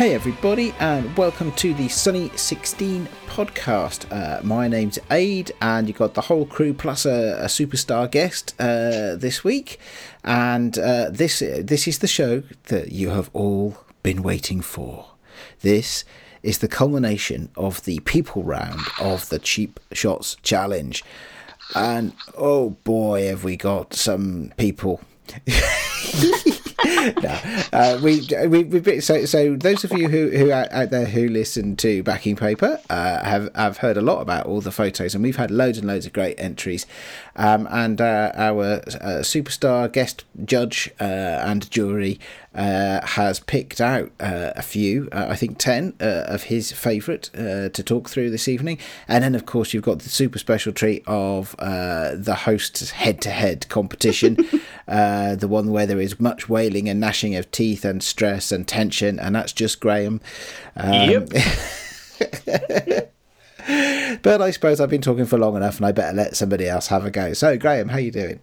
Hey, everybody, and welcome to the Sunny 16 podcast. Uh, my name's Ade, and you've got the whole crew plus a, a superstar guest uh, this week. And uh, this this is the show that you have all been waiting for. This is the culmination of the people round of the Cheap Shots Challenge. And oh boy, have we got some people. no, uh, we, we, we so so those of you who who out, out there who listen to backing paper uh, have have heard a lot about all the photos, and we've had loads and loads of great entries. Um, and uh, our uh, superstar guest judge uh, and jury uh, has picked out uh, a few, uh, I think 10 uh, of his favourite uh, to talk through this evening. And then, of course, you've got the super special treat of uh, the host's head to head competition, the one where there is much wailing and gnashing of teeth and stress and tension, and that's just Graham. Um, Yep. but I suppose I've been talking for long enough, and I better let somebody else have a go. So, Graham, how are you doing?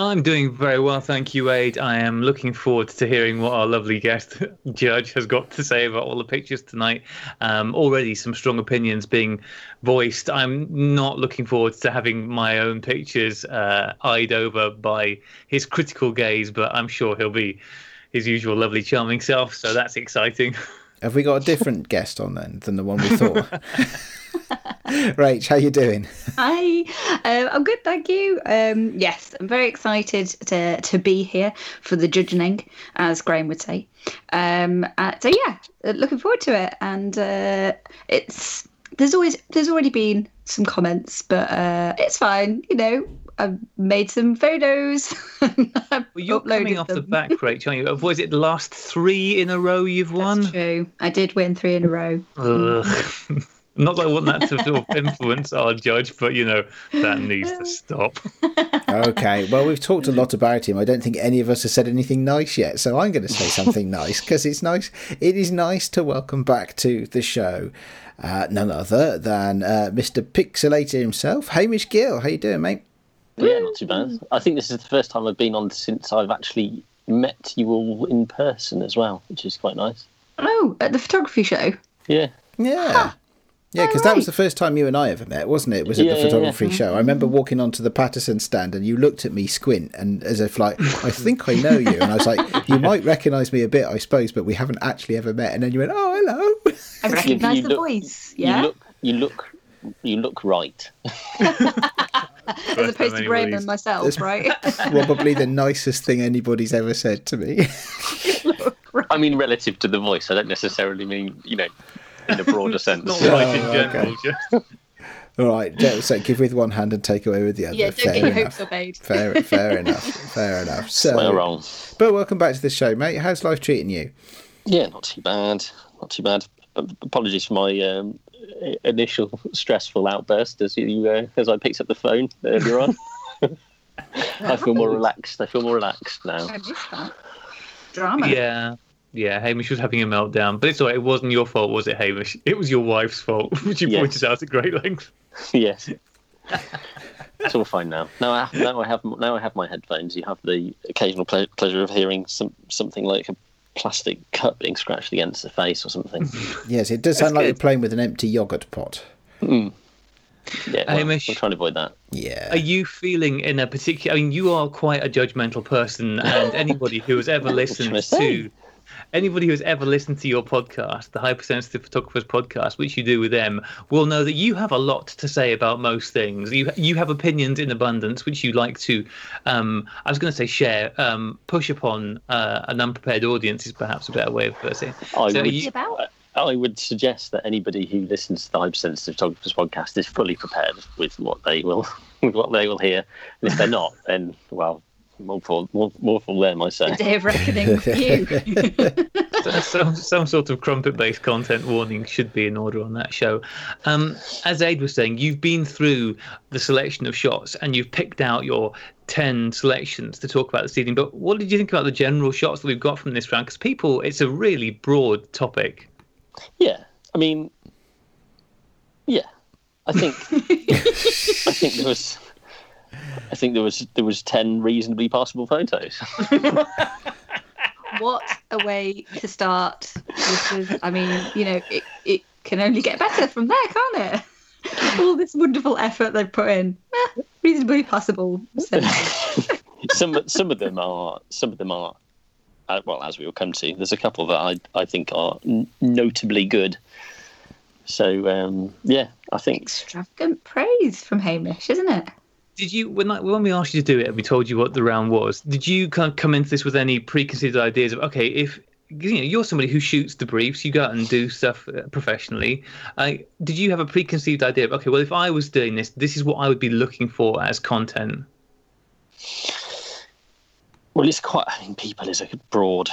I'm doing very well, thank you, Wade. I am looking forward to hearing what our lovely guest judge has got to say about all the pictures tonight. Um, already some strong opinions being voiced. I'm not looking forward to having my own pictures uh, eyed over by his critical gaze, but I'm sure he'll be his usual lovely, charming self. So that's exciting. Have we got a different guest on then than the one we thought? Rach, how you doing? Hi, um, I'm good, thank you. Um, yes, I'm very excited to to be here for the judging, as Graham would say. Um, uh, so yeah, uh, looking forward to it. And uh, it's there's always there's already been some comments, but uh, it's fine. You know, I've made some photos. Well, you're uploaded coming off the back, Rach, aren't you? Was it the last three in a row you've won? That's true. I did win three in a row. Ugh. Not that I want that to sort of influence our judge, but you know that needs to stop. Okay, well, we've talked a lot about him. I don't think any of us have said anything nice yet, so I'm going to say something nice because it's nice. It is nice to welcome back to the show uh, none other than uh, Mr. Pixelator himself, Hamish Gill. How you doing, mate? Yeah, not too bad. I think this is the first time I've been on since I've actually met you all in person as well, which is quite nice. Oh, at the photography show. Yeah. Yeah. Yeah, because that was the first time you and I ever met, wasn't it? Was at Yeah, the yeah, yeah. photography show. I remember mm-hmm. walking onto the Paterson stand and you looked at me squint and as if like, I think I know you. And I was like, you might recognise me a bit, I suppose, but we haven't actually ever met. And then you went, oh, hello. I recognise the look- voice. Yeah, You look. You look. You look right. as opposed to Graham and myself, right? Probably the nicest thing anybody's ever said to me. I mean, relative to the voice. I don't necessarily mean you know, in a broader sense. Not right in Oh, general. okay. Just All right, yeah, so give with one hand and take away with the other. yeah, don't fair get your enough. hopes up, Fair, fair enough. Fair enough. So, Well, wrong. but welcome back to the show, mate. How's life treating you? Yeah, not too bad. Not too bad. A- Apologies for my um, initial stressful outburst as you uh, as I picked up the phone earlier on. I feel more relaxed. I feel more relaxed now. I missed that. Drama. yeah, yeah. Hamish was having a meltdown, but it's all right. It wasn't your fault, was it, Hamish? It was your wife's fault, which you Yes. pointed out at great length. yes. It's all fine now. Now I, now I have now I have my headphones. You have the occasional ple- pleasure of hearing some something like a plastic cup being scratched against the face or something. Yes, it does sound like good. you're playing with an empty yogurt pot. Hmm. Yeah, well, Hamish. I'm trying to avoid that. Yeah. Are you feeling in a particular? I mean, you are quite a judgmental person, and anybody who has ever listened What can I say? to anybody who has ever listened to your podcast, the Hypersensitive Photographers podcast, which you do with them, will know that you have a lot to say about most things. You you have opinions in abundance, which you like to, um, I was going to say share, um, push upon uh, an unprepared audience is perhaps a better way of putting it. I So would, you- about? I would suggest that anybody who listens to the Hypersensitive Photographers podcast is fully prepared with what they will with what they will hear. And if they're not, then well, more for more, more for them, I say. The day of reckoning for you. some some sort of crumpet based content warning should be in order on that show. Um, as Ade was saying, you've been through the selection of shots and you've picked out your 10 selections to talk about this evening. But what did you think about the general shots that we've got from this round? Because people, it's a really broad topic. Yeah, I mean, yeah, I think I think there was I think there was there was ten reasonably passable photos. what a way to start. Was, I mean, you know, it, it can only get better from there, can't it? All this wonderful effort they've put in, eh, reasonably possible. Some some of them are some of them are uh, well as we will come to. There's a couple that I I think are n- notably good. So um, yeah, I think extravagant praise from Hamish, isn't it? Did you when when we asked you to do it and we told you what the round was? Did you kind of come into this with any preconceived ideas of okay, if you know you're somebody who shoots the briefs, you go out and do stuff uh, professionally. Uh, did you have a preconceived idea of okay, well if I was doing this, this is what I would be looking for as content? Well, it's quite. I mean, people is a broad,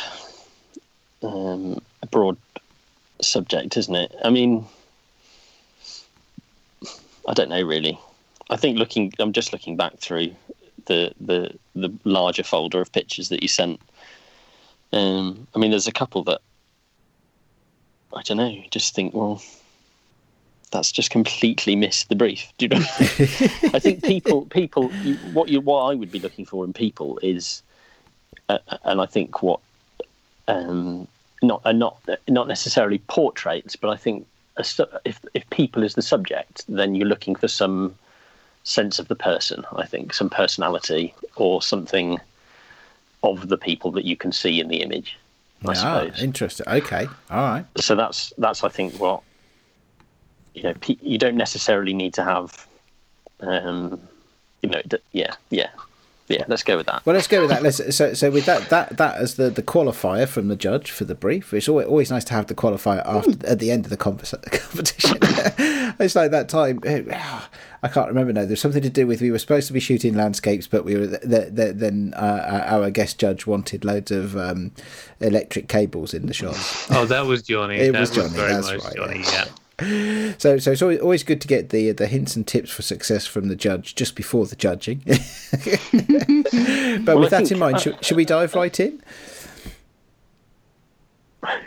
um, a broad subject, isn't it? I mean, I don't know really. I think looking, I'm just looking back through the the the larger folder of pictures that you sent. Um, I mean, there's a couple that I don't know. Just think, well, that's just completely missed the brief. Do you know? I think people, people, you, what you, what I would be looking for in people is, uh, and I think what, um, not, uh, not, not necessarily portraits, but I think a, if if people is the subject, then you're looking for some sense of the person. I think some personality or something of the people that you can see in the image. I ah, suppose. interesting. Okay, all right. So that's that's I think what you know. Pe- you don't necessarily need to have, um, you know, d- yeah, yeah, yeah. Let's go with that. Well, let's go with that. Let's so so with that that that as the the qualifier from the judge for the brief. It's always, always nice to have the qualifier after at the end of the converse, competition. it's like that time. I can't remember now. There's something to do with we were supposed to be shooting landscapes, but we were the, the, then uh, our guest judge wanted loads of um, electric cables in the shots. Oh, that was Johnny. It that was Johnny, very that's right, Johnny. yeah. Yeah. So, so it's always, always good to get the the hints and tips for success from the judge just before the judging. but Well, with I that think- in mind, should, should we dive right in?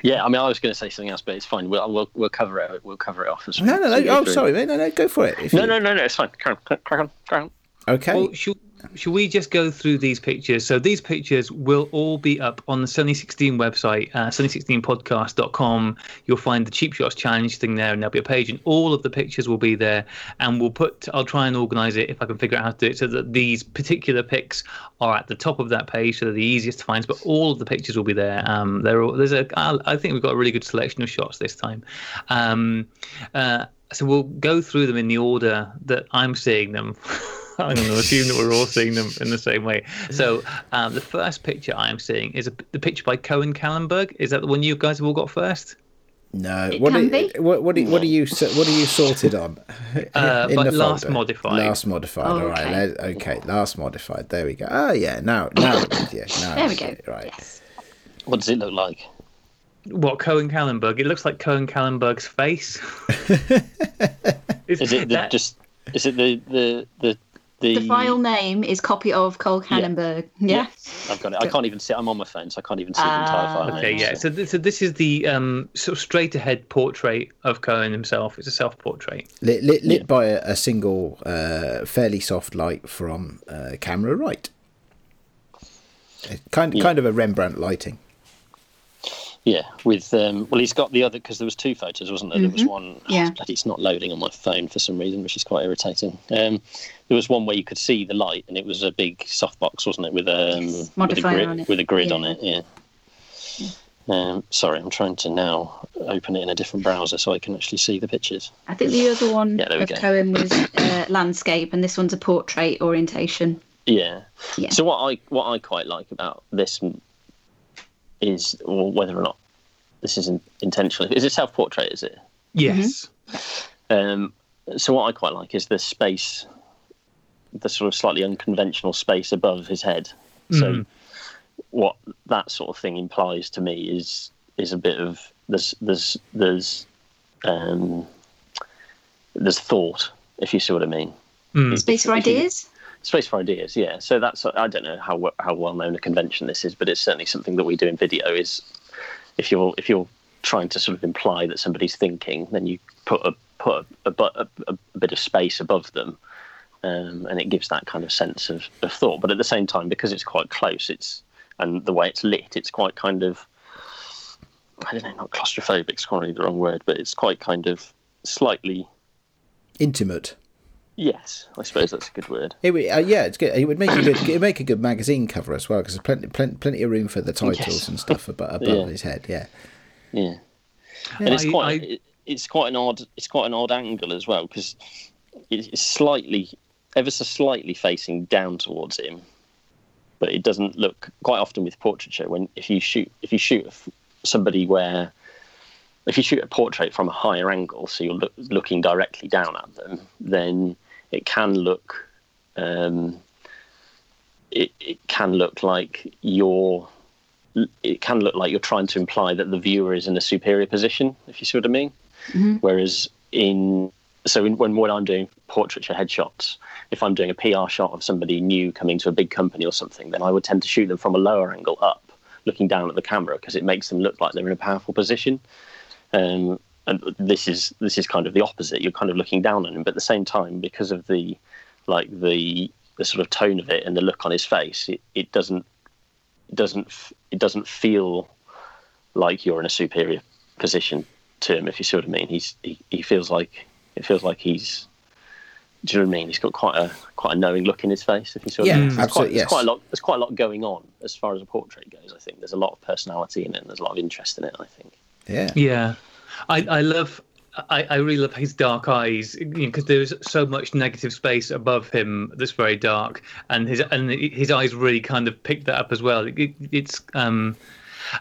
Yeah, I mean, I was going to say something else, but it's fine. We'll we'll, we'll cover it. We'll cover it off. As No, no, no. go Oh, through. sorry, mate. No, no, go for it. If No, you- no, no, no. It's fine. Crack on, crack on, crack on. Okay. Well, should, should we just go through these pictures? So these pictures will all be up on the Sunny 16 website, uh, sunny16podcast.com. You'll find the cheap shots challenge thing there, and there'll be a page, and all of the pictures will be there. And we'll put, I'll try and organize it if I can figure out how to do it, so that these particular pics are at the top of that page, so they're the easiest to find. But all of the pictures will be there. Um, there's a, I think we've got a really good selection of shots this time. Um, uh, so we'll go through them in the order that I'm seeing them. I'm going to assume that we're all seeing them in the same way. So um, the first picture I'm seeing is a, the picture by Cohen Kallenberg. Is that the one you guys have all got first? no. It What can are, be. what what are, what are you what are you sorted on? Uh, In but the last folder? modified. Last modified. Oh, all right. okay. let- Okay. Last modified. There we go. Oh yeah. Now now I'm with you. Now There we go. you, Right. Yes. What does it look like? What Cohen Kallenberg? It looks like Cohen Kallenberg's face. Is it the, that- just? Is it the the the the? The file name is copy of Cole Cannonberg. Yeah. I've got it. I can't even see. I'm on my phone, so I can't even see the entire Ah, file. Okay, name, yeah. so- So this, so this is the um, sort of straight ahead portrait of Cohen himself. It's a self portrait. Lit lit, lit Yeah. by a, a single uh, fairly soft light from uh, camera right. Uh, Kind Yeah. kind of a Rembrandt lighting. Yeah, with um, well, he's got the other because there was two photos, wasn't there? There was one. oh, Yeah. it's it's not loading on my phone for some reason, which is quite irritating. Um, there was one where you could see the light, and it was a big softbox, wasn't it, with um with a grid it. with a grid Yeah. on it? Yeah. Um, sorry, I'm trying to now open it in a different browser so I can actually see the pictures. I think the other one Yeah, of go. Cohen was uh, landscape, and this one's a portrait orientation. Yeah. Yeah. So what I what I quite like about this is, or whether or not this is in, intentional. Is it self portrait? Is it? Yes. Um, so what I quite like is the space, the sort of slightly unconventional space above his head. So Mhm. what that sort of thing implies to me is is a bit of there's there's there's um, there's thought, if you see what I mean. Mm. Space for ideas. Space for ideas, yeah. So that's I don't know how how well known a convention this is, but it's certainly something that we do in video. Is if you're if you're trying to sort of imply that somebody's thinking, then you put a put a, a, a, a bit of space above them, um, and it gives that kind of sense of, of thought. But at the same time, because it's quite close, it's and the way it's lit, it's quite kind of I don't know, not claustrophobic. It's probably the wrong word, but it's quite kind of slightly Intimate. Yes. I suppose that's a good word. It would, uh, yeah, it's good. It would make a good, it make a good magazine cover as well because there's plenty, plenty, plenty of room for the titles Yes. and stuff above, above Yeah. his head. Yeah, Yeah, and it's quite I- it- it's quite an odd it's quite an odd angle as well because it's slightly ever so slightly facing down towards him, but it doesn't look quite often with portraiture when if you shoot if you shoot somebody where if you shoot a portrait from a higher angle, so you're look, looking directly down at them, then it can look um, it, it can look like you're it can look like you're trying to imply that the viewer is in a superior position, if you see what I mean. Whereas in so in, when when I'm doing portraiture headshots, if I'm doing a PR shot of somebody new coming to a big company or something, then I would tend to shoot them from a lower angle up, looking down at the camera because it makes them look like they're in a powerful position. Um, and this is this is kind of the opposite. You're kind of looking down on him, but at the same time, because of the like the the sort of tone of it and the look on his face, it, it doesn't it doesn't it doesn't feel like you're in a superior position to him. If you see what I mean, he's he, he feels like it feels like he's. Do you know what I mean? He's got quite a quite a knowing look in his face. If you see what Yeah, I mean, There's quite, absolutely, there's yes. quite a lot. There's quite a lot going on as far as a portrait goes. I think there's a lot of personality in it. and There's a lot of interest in it. I think. yeah, Yeah, I, I love. I, I really love his dark eyes because there's so much negative space above him that's very dark, and his and his eyes really kind of pick that up as well. It, it's um,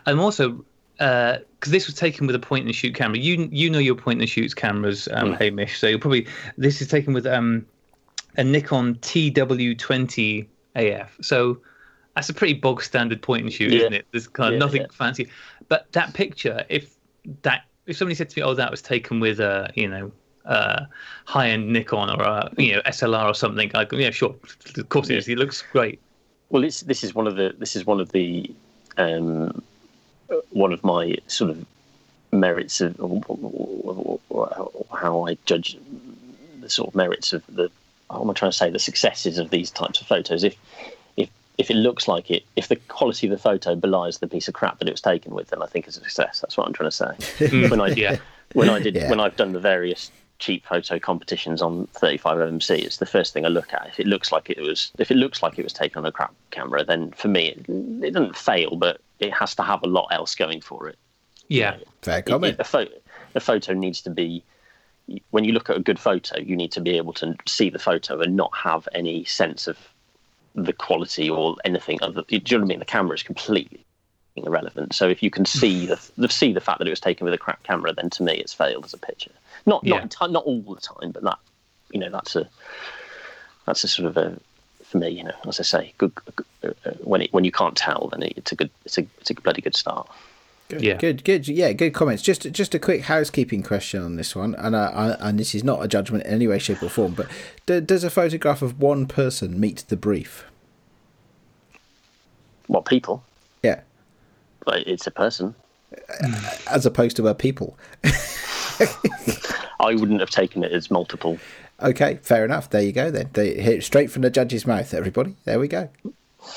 and also because this was taken with a point and shoot camera. You you know your point and shoots cameras, um, Hamish. So you'll probably this is taken with um, a Nikon TW20 AF. So that's a pretty bog standard point and shoot, Yeah. isn't it? There's kind of Yeah, nothing yeah. fancy. But that picture, if that if somebody said to me, "Oh, that was taken with a you know uh, high end Nikon or a you know SLR or something," I'd go, "Yeah, sure, of course it is. It looks great." Well, it's, this is one of the this is one of the um, one of my sort of merits of how I judge the sort of merits of the. How am I trying to say the successes of these types of photos? If if if it looks like it, if the quality of the photo belies the piece of crap that it was taken with, then I think it's a success. That's what I'm trying to say. Hmm. when I Yeah. when I did Yeah. when I've done the various cheap photo competitions on 35mmc, it's the first thing I look at. If it looks like it was if it looks like it was taken on a crap camera, then for me it, it doesn't fail, but it has to have a lot else going for it. Yeah, fair It- comment. it- a, photo, a photo needs to be when you look at a good photo, you need to be able to see the photo and not have any sense of the quality or anything of other. Do you know what I mean? The camera is completely irrelevant. So if you can see the, the see the fact that it was taken with a crap camera, then to me it's failed as a picture. Not Yeah. not enti- not all the time, but that you know that's a that's a sort of a for me, you know, as I say, good, uh, uh, when it when you can't tell, then it's a good it's a it's a bloody good start. Good, Yeah. good, good. Yeah, good comments. Just, just a quick housekeeping question on this one, and uh, I, and this is not a judgment in any way, shape, or form. But d- does a photograph of one person meet the brief? What people? Yeah, But it's a person. as opposed to a people. I wouldn't have taken it as multiple. Okay, fair enough. There you go. Then they hit straight from the judge's mouth. Everybody, there we go.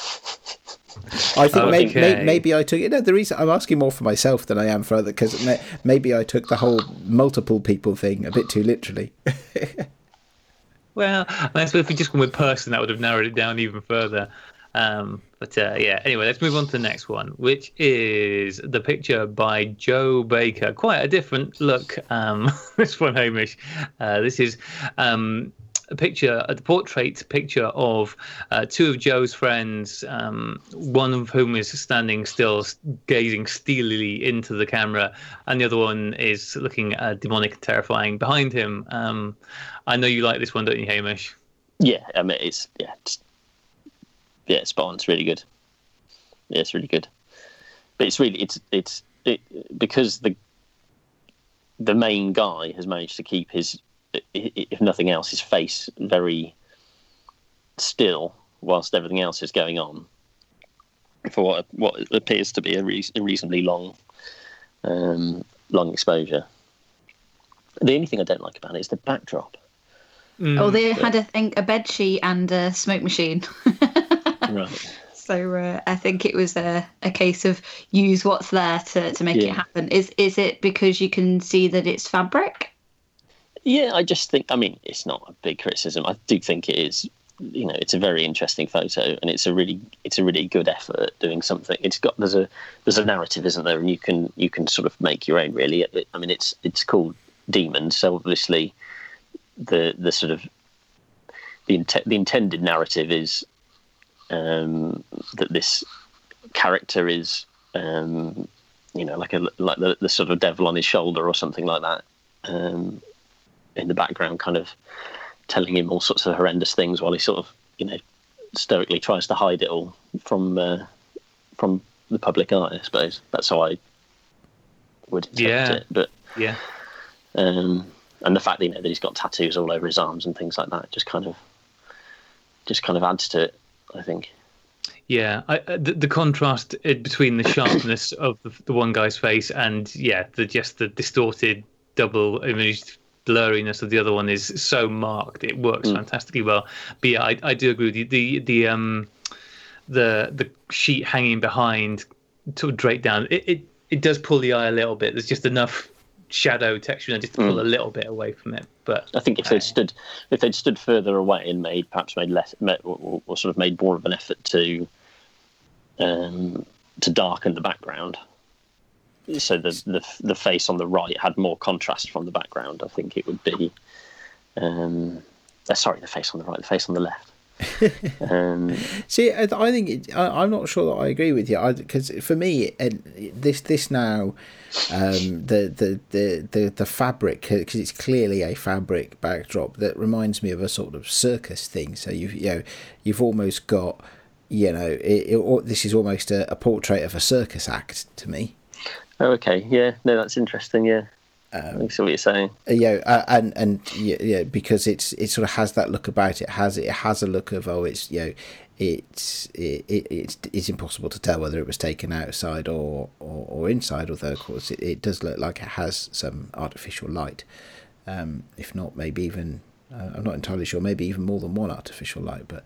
I think Okay. maybe I took it. No, the reason I'm asking more for myself than I am for other because maybe I took the whole multiple people thing a bit too literally. Well, I suppose if we just went with person, that would have narrowed it down even further. Um, but uh, yeah, anyway, let's move on to the next one, which is the picture by Joe Baker. Quite a different look. Um, this one, Hamish. Uh, this is um, a picture, a portrait picture of uh, two of Joe's friends, um, one of whom is standing still, gazing steelily into the camera, and the other one is looking uh, demonic and terrifying behind him. Um, I know you like this one, don't you, Hamish? Yeah, I mean it's yeah, it's, yeah, spot on. It's really good. Yeah, it's really good. But it's really it's it's it, because the the main guy has managed to keep his, if nothing else, his face very still whilst everything else is going on. For what what appears to be a, re- a reasonably long, um, long exposure. The only thing I don't like about it is the backdrop. Oh, they had, I think, a bed sheet and a smoke machine. Right. so So uh, I think it was a, a case of use what's there to, to make it happen. Is is it because you can see that it's fabric? Yeah, I just think. I mean, it's not a big criticism. I do think it is. You know, it's a very interesting photo, and it's a really, it's a really good effort doing something. It's got there's a there's a narrative, isn't there? And you can you can sort of make your own. Really, I mean, it's it's called Demons, so obviously, the the sort of the the intended narrative is um, that this character is, um, you know, like a like the, the sort of devil on his shoulder or something like that. Um, in the background, kind of telling him all sorts of horrendous things while he sort of, you know, stoically tries to hide it all from uh, from the public eye. I suppose that's how I would interpret Yeah. it. But Yeah. um, and the fact that, you know that he's got tattoos all over his arms and things like that just kind of just kind of adds to it. I think. Yeah, I, uh, the, the contrast uh, between the sharpness of the, the one guy's face and yeah, the just the distorted double image blurriness of the other one is so marked. It works fantastically well. But yeah, I, I do agree with you. The the um the the sheet hanging behind sort of draped down. It, it it does pull the eye a little bit. There's just enough shadow texture and just to pull a little bit away from it. But I think if they'd stood if they'd stood further away and made perhaps made less or, or sort of made more of an effort to um, to darken the background, so the, the the face on the right had more contrast from the background. I think it would be. Um, uh, sorry, the face on the right, the face on the left. um, See, I I think it, I, I'm not sure that I agree with you because for me, this this now, um, the, the the the the fabric because it's clearly a fabric backdrop that reminds me of a sort of circus thing. So you've you know you've almost got you know it, it, this is almost a, a portrait of a circus act to me. Oh, okay, yeah, no, that's interesting. Yeah, I see what you're saying. Uh, yeah, uh, and and yeah, yeah, because it's it sort of has that look about it. Has it has a look of oh, it's you know, it's it, it, it's it's impossible to tell whether it was taken outside or or, or inside. Although of course it, it does look like it has some artificial light, um, if not maybe even uh, I'm not entirely sure. Maybe even more than one artificial light, but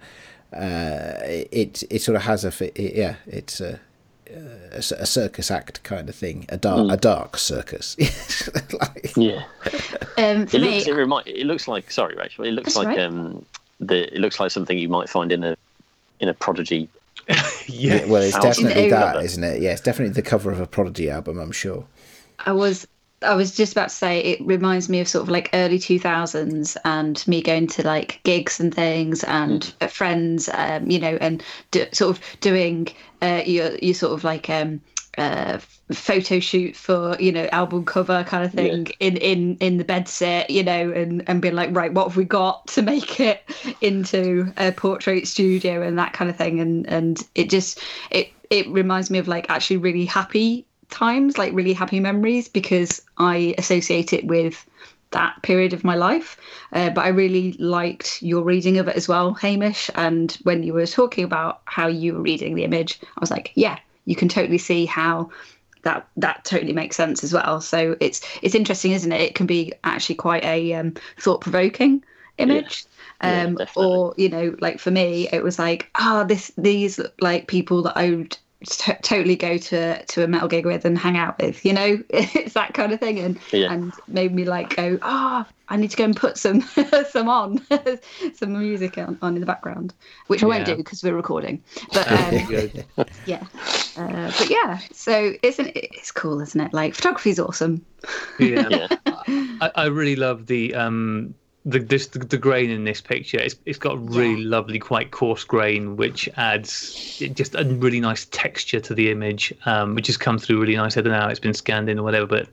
uh, it it sort of has a it, yeah, it's a. A, c- a circus act kind of thing, a dark, a dark circus. like, Yeah. Um, for It me, looks. It remind. It looks like. Sorry, Rachel. It looks That's like right. um, the. It looks like something you might find in a, in a prodigy. yeah, well, it's definitely that, isn't it? Yeah, it's definitely the cover of a Prodigy album. I'm sure. I was I was just about to say it reminds me of sort of like early 2000s and me going to like gigs and things and uh, friends um you know and do, sort of doing uh your your sort of like um uh photo shoot for you know album cover kind of thing in in in the bed set you know and and being like right what have we got to make it into a portrait studio? and that kind of thing. And and it just it it reminds me of like actually really happy times like really happy memories because i associate it with that period of my life. Uh, but i really liked your reading of it as well hamish. And when you were talking about how you were reading the image i was like yeah you can totally see how that that totally makes sense as well. So it's it's interesting isn't it? It can be actually quite a um, thought-provoking image. Yeah, um definitely. or you know like for me it was like oh this these like people that i would t- totally go to to a metal gig with and hang out with you know it's that kind of thing. And Yeah. and made me like go oh i need to go and put some some on some music on, on in the background which i won't do because we're recording. But um, yeah. Uh, but yeah so isn't it it's cool isn't it? Like photography's awesome. Yeah. Yeah. I, I really love the um the this the, the grain in this picture. It's it's got really Yeah. lovely, quite coarse grain, which adds just a really nice texture to the image, um, which has come through really nice. I don't know how it's been scanned in or whatever, but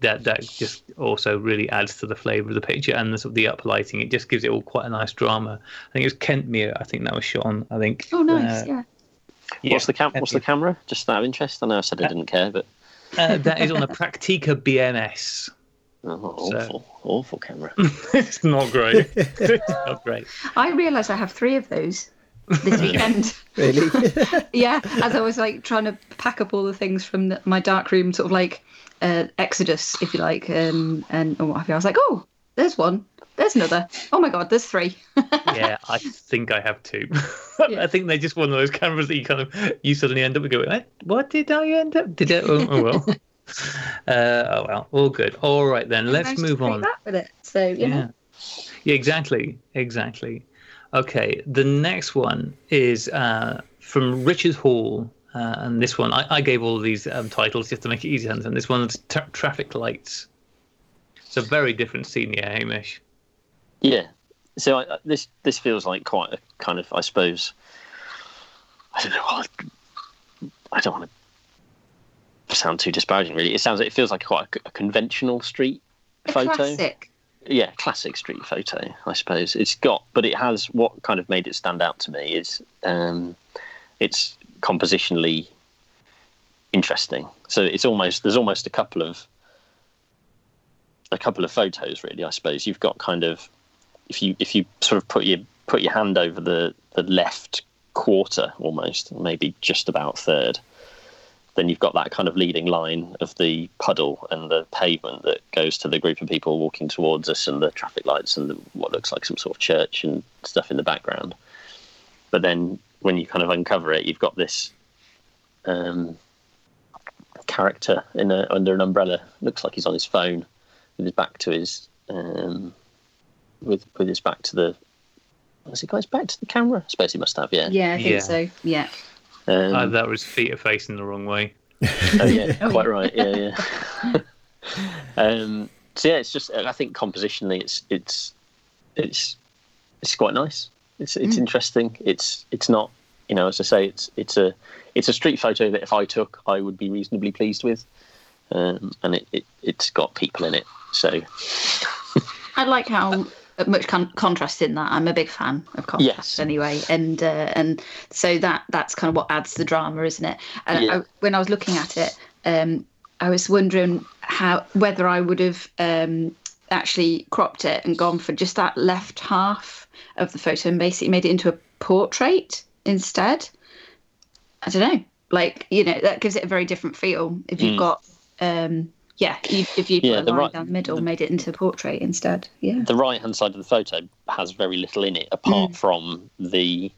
that that just also really adds to the flavour of the picture and the sort of the uplighting. It just gives it all quite a nice drama. I think it was Kentmere. I think that was shot on. I think. oh nice uh, yeah What's the cam? What's the camera? Just out of interest. I know I said I didn't care, but Uh, that is on a Praktica BMS. Oh, So- awful, awful camera. it's not great. it's not great. i realized i have three of those this weekend Really? yeah as i was like trying to pack up all the things from the, my dark room sort of like uh exodus if you like um and or what have you i was like oh there's one. There's another. Oh my god, there's three. yeah, I think I have two. I think they're just one of those cameras that you kind of you suddenly end up going, "What did I end up? Did it? Oh, oh well." Uh, oh well, all good. All right then, let's move on. with it, so you yeah. know. Yeah, exactly, exactly. Okay, the next one is uh, from Richard Hall, uh, and this one I, I gave all of these um, titles just to make it easy to understand. This one's tra- traffic lights. It's a very different scene here, Hamish. Yeah. So I, this this feels like quite a kind of I suppose I don't know. I, I don't want to sound too disparaging. Really, it sounds it feels like quite a, a conventional street A photo. classic. yeah, classic street photo, I suppose. It's got, but it has what kind of made it stand out to me is um, it's compositionally interesting. So it's almost there's almost a couple of a couple of photos really. I suppose you've got kind of if you if you sort of put your put your hand over the the left quarter almost, maybe just about third then you've got that kind of leading line of the puddle and the pavement that goes to the group of people walking towards us and the traffic lights and the, what looks like some sort of church and stuff in the background. But then when you kind of uncover it, you've got this um, character in a, under an umbrella. Looks like he's on his phone with his back to his um, with with his back to the. Has he got his back to the camera? I suppose he must have. Yeah. Yeah, I think Yeah. so. Yeah. Um, Uh, that was feet are facing the wrong way. Oh yeah, Oh, quite right. Yeah, yeah. um, so yeah, it's just I think compositionally, it's it's it's it's quite nice. It's it's interesting. It's it's not you know as I say, it's it's a it's a street photo that if I took, I would be reasonably pleased with, um, and it, it it's got people in it. So I like how much con- contrast in that. I'm a big fan of contrast Yes. anyway, and uh, and so that that's kind of what adds the drama, isn't it? And Yeah. I, when I was looking at it, um, I was wondering how whether I would have um, actually cropped it and gone for just that left half of the photo and basically made it into a portrait instead. I don't know, like you know, that gives it a very different feel. If you've Mm. got um, yeah, you, if you put Yeah, a line right- down the middle, made it into a portrait instead. Yeah. the right hand side of the photo has very little in it apart from the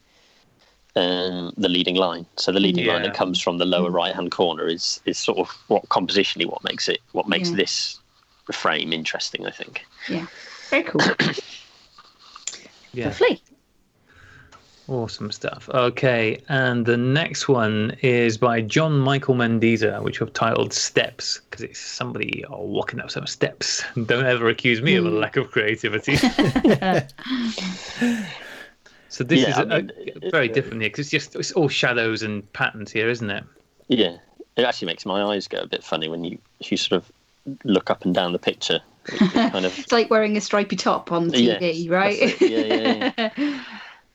um, the leading line. So the leading line that comes from the lower right hand corner is is sort of what compositionally what makes it what makes Yeah. this frame interesting. I think. Yeah, very cool. Yeah. Lovely. Awesome stuff. Okay, and the next one is by John Michael Mendiza, which I've titled Steps, because it's somebody oh, walking up some steps. Don't ever accuse me of a hmm. lack of creativity. so this Yeah, is I a, mean, a- very uh, different here, because it's just it's all shadows and patterns here, isn't it? Yeah, it actually makes my eyes go a bit funny when you you sort of look up and down the picture. It, it kind of It's like wearing a stripy top on Yes, TV, right? that's it. Yeah, yeah,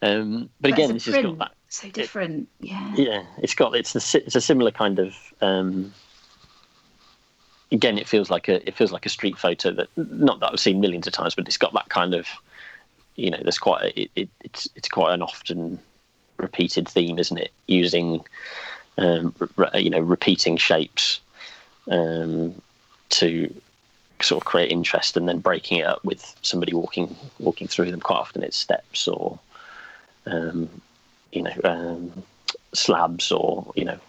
Um, but But again, this has got that So different. Yeah. Yeah, it's got it's a it's a similar kind of. Um, again, it feels like a it feels like a street photo that not that I've seen millions of times, but it's got that kind of, you know, there's quite a, it, it, it's it's quite an often repeated theme, isn't it? Using, um, re- you know, repeating shapes, um, to sort of create interest, and then breaking it up with somebody walking walking through them. Quite often, it's steps or. Um, you know, um, slabs or you know,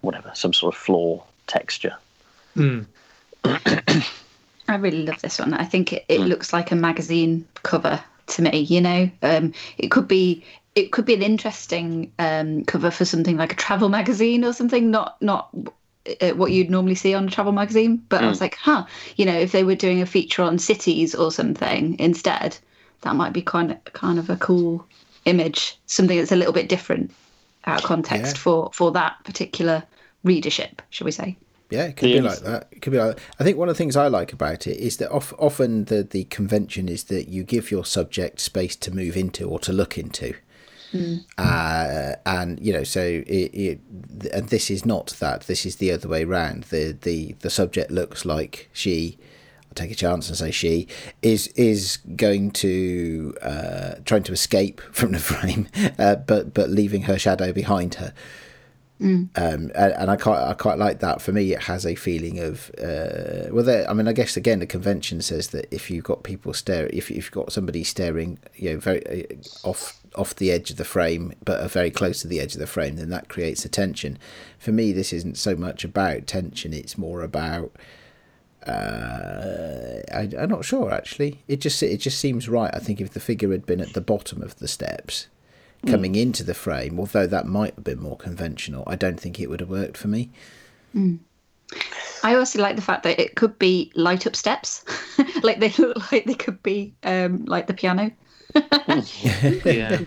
whatever, some sort of floor texture. Hmm. I really love this one. I think it, it Mm. looks like a magazine cover to me. You know, um, it could be it could be an interesting um, cover for something like a travel magazine or something. Not not uh, what you'd normally see on a travel magazine. But I was like, huh, you know, if they were doing a feature on cities or something instead, that might be kind of kind of a cool image. Something that's a little bit different out of context Yeah. for for that particular readership, shall we say? Yeah, it could Yeah. be like that. It could be like. I think one of the things I like about it is that of, often the the convention is that you give your subject space to move into or to look into. Uh, and you know, so it, it and this is not that. This is the other way round. The the the subject looks like she. I'll take a chance and say she is is going to uh, trying to escape from the frame, uh, but but leaving her shadow behind her. Um, and, and I quite I quite like that. For me, it has a feeling of uh, well, there, I mean, I guess again, the convention says that if you've got people staring, if you've got somebody staring, you know, very uh, off off the edge of the frame, but are very close to the edge of the frame, then that creates a tension. For me, this isn't so much about tension; it's more about uh, I, I'm not sure actually. It just it just seems right. I think if the figure had been at the bottom of the steps, coming into the frame, although that might have been more conventional, I don't think it would have worked for me. I also like the fact that it could be light up steps, like they look like they could be um, like the piano. Yeah.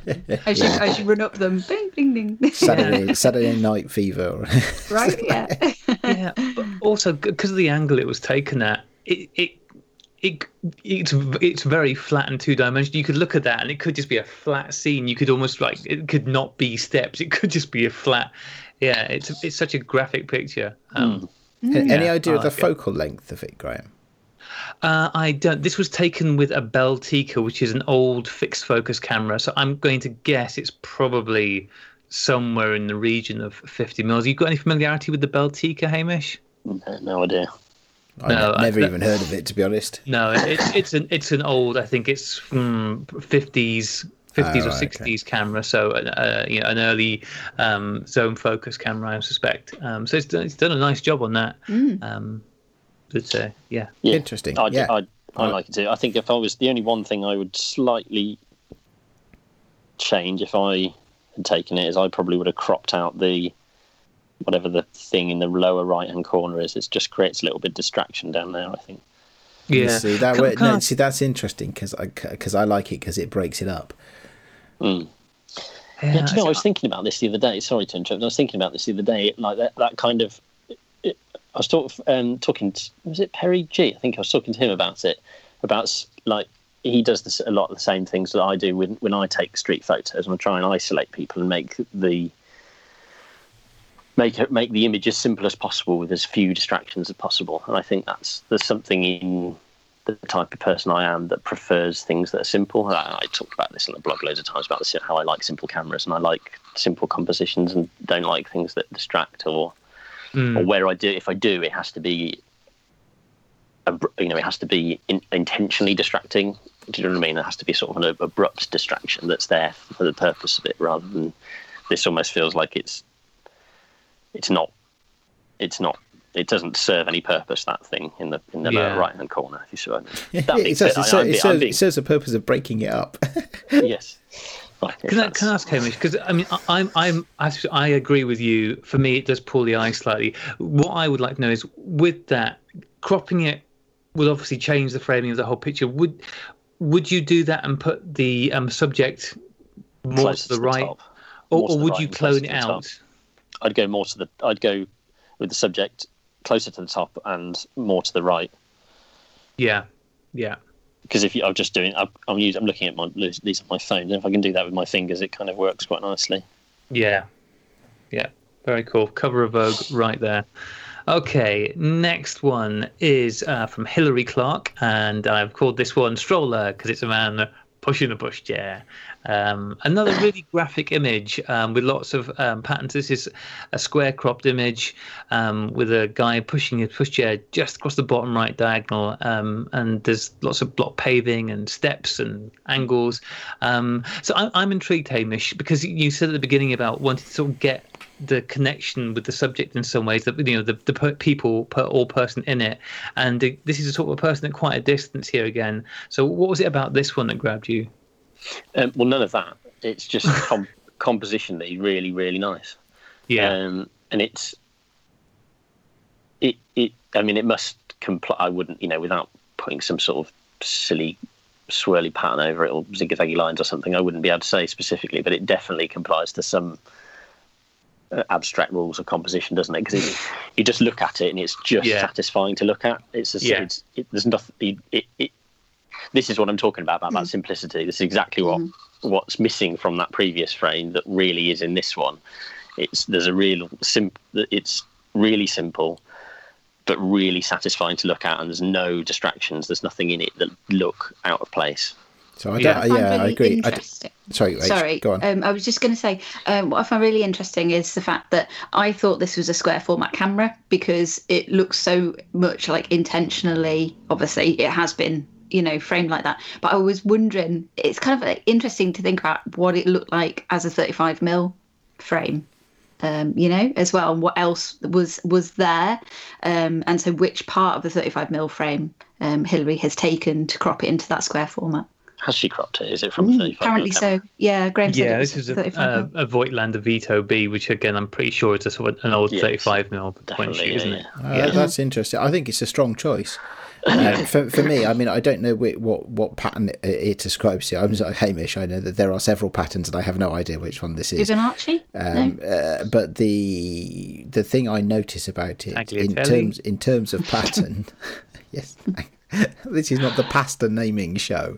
As you as you run up them, bing bing ding. Saturday Saturday Night Fever. right? Yeah. yeah. But also, because of the angle it was taken at, it it. It, it's it's very flat and two dimensional. You could look at that and it could just be a flat scene. You could almost like it could not be steps. It could just be a flat. Yeah, it's it's such a graphic picture. Um, Any Yeah, idea I of the like it. focal length of it, Graham? Uh, I don't. This was taken with a Beltica, which is an old fixed focus camera. So I'm going to guess it's probably somewhere in the region of 50 mils. You got any familiarity with the Beltica, Hamish? No, no idea. I No, ne- I- never even heard of it, to be honest. No, it's it's an it's an old. I think it's from 50s. 50s Oh, or right, 60s camera, so uh, you know, an early um, zone focus camera, I suspect. Um, so it's done, it's done a nice job on that. Um, but uh, yeah, Yeah. Interesting. I, yeah. I, I Right. like it too. I think if I was the only one thing I would slightly change if I had taken it is I probably would have cropped out the whatever the thing in the lower right hand corner is. It just creates a little bit of distraction down there. I think. yeah. See that? Can- way, can no, I- see that's interesting because I because I like it because it breaks it up. Mm. yeah, Yeah, do you know, I I- was thinking about this the other day. Sorry to interrupt. I was thinking about this the other day. Like that, that kind of. I was talk, um, talking. To, was it Perry G? I think I was talking to him about it. About like he does this, a lot of the same things that I do when when I take street photos and I try and isolate people and make the make make the image as simple as possible with as few distractions as possible. And I think that's there's something in the type of person I am that prefers things that are simple. I, I talked about this in the blog loads of times about this, how I like simple cameras and I like simple compositions and don't like things that distract or Mm. or where I do if I do it has to be abru- you know it has to be in, intentionally distracting. Do you know what I mean? It has to be sort of an abrupt distraction that's there for the purpose of it, rather than this almost feels like it's it's not it's not it doesn't serve any purpose that thing in the in the Yeah. right hand corner. If you see what I mean. That being it, serves, it, serves, I'm it, serves, being- it serves the purpose of breaking it up. yes. Can I, can I ask Hamish? Because I mean, I- I'm I'm I, I agree with you. For me, it does pull the eye slightly. What I would like to know is, with that cropping it, would obviously change the framing of the whole picture. Would would you do that and put the um, subject more closer to the right, top. or, or the would right you clone it to the top. out? I'd go more to the. I'd go with the subject closer to the top and more to the right. Yeah, yeah, Because if you, I'm just doing, I'm, I'm using, I'm looking at my these on my phone. And if I can do that with my fingers, it kind of works quite nicely. yeah, yeah. Very cool. Cover of Vogue right there. Okay, next one is uh, from Hilary Clark, and I've called this one Stroller because it's a man pushing a pushchair. Um, another really graphic image um, with lots of um, patterns. This is a square cropped image um, with a guy pushing a pushchair just across the bottom right diagonal, um, and there's lots of block paving and steps and angles. Um, so I'm, I'm intrigued, Hamish, because you said at the beginning about wanting to sort of get the connection with the subject in some ways that you know the, the people per all person in it and uh, this is a sort of a person at quite a distance here again so what was it about this one that grabbed you Um, well, none of that. It's just com- compositionally really, really nice. yeah Um, and it's it it. I mean, it must comply. I wouldn't, you know, without putting some sort of silly swirly pattern over it or zigzaggy lines or something. I wouldn't be able to say specifically, but it definitely complies to some uh, abstract rules of composition, doesn't it? Because you just look at it and it's just Yeah. satisfying to look at. It's just, Yeah. it's it, there's nothing. It, it, it, this is what I'm talking about about, about simplicity. This is exactly what what's missing from that previous frame that really is in this one. It's there's a real sim. It's really simple, but really satisfying to look at, and there's no distractions. There's nothing in it that look out of place. So I Yeah. don't. I find Yeah, I agree. I d- sorry, Rach, Sorry, go on. Um, I was just going to say, um, what I find really interesting is the fact that I thought this was a square format camera because it looks so much like intentionally. Obviously, it has been, you know, framed like that. But I was wondering, it's kind of interesting to think about what it looked like as a 35 mil frame. Um, you know, as well, and what else was was there, um, and so which part of the 35 mil frame um, Hillary has taken to crop it into that square format. Has she cropped it? Is it from a 35 Apparently so. Yeah, Graham said Yeah, it was this is a, 35 uh, a Voigtlander Vito B, which again I'm pretty sure it's a sort of an old Yes, 35 mil point definitely, shoot, yeah, isn't it? Uh, That's interesting. I think it's a strong choice. Uh, for, for me, I mean, I don't know whi- what what pattern it, it ascribes to. I'm like Hamish. I know that there are several patterns, and I have no idea which one this is. Fibonacci? Um, uh, but the the thing I notice about it in terms in terms of pattern, yes, this is not the pasta naming show.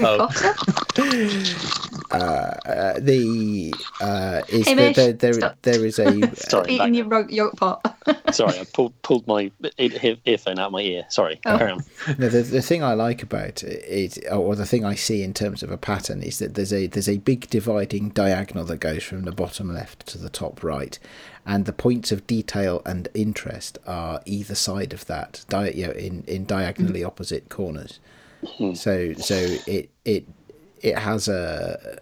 Oh, Cotta? Uh, the uh, is Hamish, that there, there stop. there is a Sorry, Eating your ro- yolk pot. sorry, I pulled pulled my earphone out of my ear. Sorry, Oh. carry on. No, the, the thing I like about it is, or the thing I see in terms of a pattern, is that there's a there's a big dividing diagonal that goes from the bottom left to the top right, and the points of detail and interest are either side of that, di- you know, in in diagonally opposite corners. So so it it it has a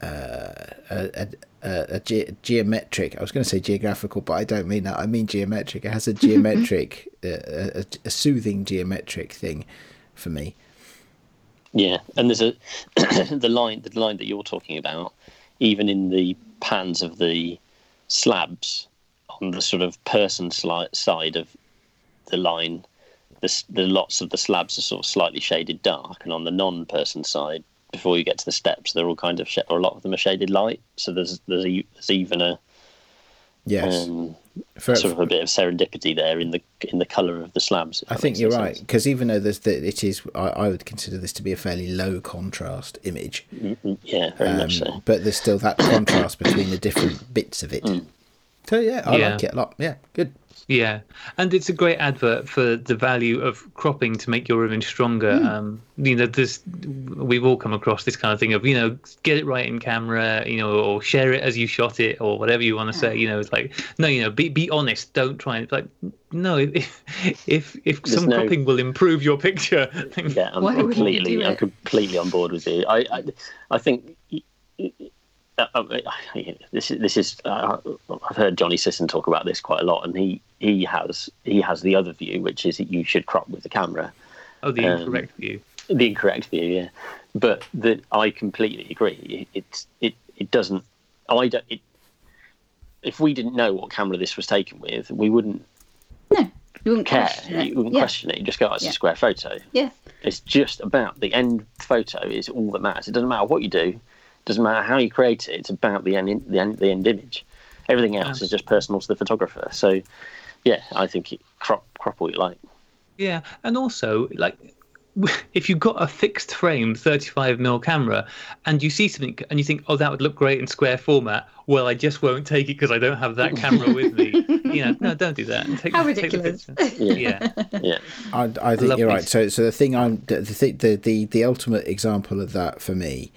a, a, a, a ge- geometric. I was going to say geographical, but I don't mean that. I mean geometric. It has a geometric, uh, a, a soothing geometric thing for me. Yeah, and there's a the line the line that you're talking about, even in the pans of the slabs on the sort of person sli- side of the line, the the lots of the slabs are sort of slightly shaded dark, and on the non-person side, before you get to the steps, they're all kind of sh- or a lot of them are shaded light. So there's there's, a, there's even a Yes, um, for, sort of a bit of serendipity there in the in the colour of the slabs. I think you're right because even though there's the, it is, I, I would consider this to be a fairly low contrast image. Mm, Yeah, very much so. Um, but there's still that contrast between the different bits of it. Mm. So yeah, I Yeah. like it a lot. Yeah, good. Yeah, and it's a great advert for the value of cropping to make your image stronger. Um, you know, this we've all come across this kind of thing of you know get it right in camera, you know, or share it as you shot it, or whatever you want to say. You know, it's like no, you know, be be honest. Don't try and like no. If if if There's some no- cropping will improve your picture, then Yeah, I'm Why completely, I'm completely on board with you. I, I, I think uh, this is this is. Uh, I've heard Johnny Sisson talk about this quite a lot, and he he has he has the other view, which is that you should crop with the camera, oh, the Um, incorrect view. the incorrect view, yeah. But that I completely agree. It it's- it it doesn't. I don't. It, if we didn't know what camera this was taken with, we wouldn't no, you wouldn't care. question it. You wouldn't yeah. question it. You just go, oh, it's Yeah. a square photo. Yeah. It's just about the end photo is all that matters. It doesn't matter what you do. It doesn't matter how you create it. It's about the end, the end, the end image. Everything else is just personal to the photographer. So, yeah, I think it, crop crop what you like. Yeah, and also like if you've got a fixed frame 35 mm camera and you see something and you think oh that would look great in square format well i just won't take it because i don't have that camera with me you know no don't do that take, How take the ridiculous. Yeah, yeah yeah. I, I think love you're right. So, so the thing I'm the the, the the the ultimate example of that for me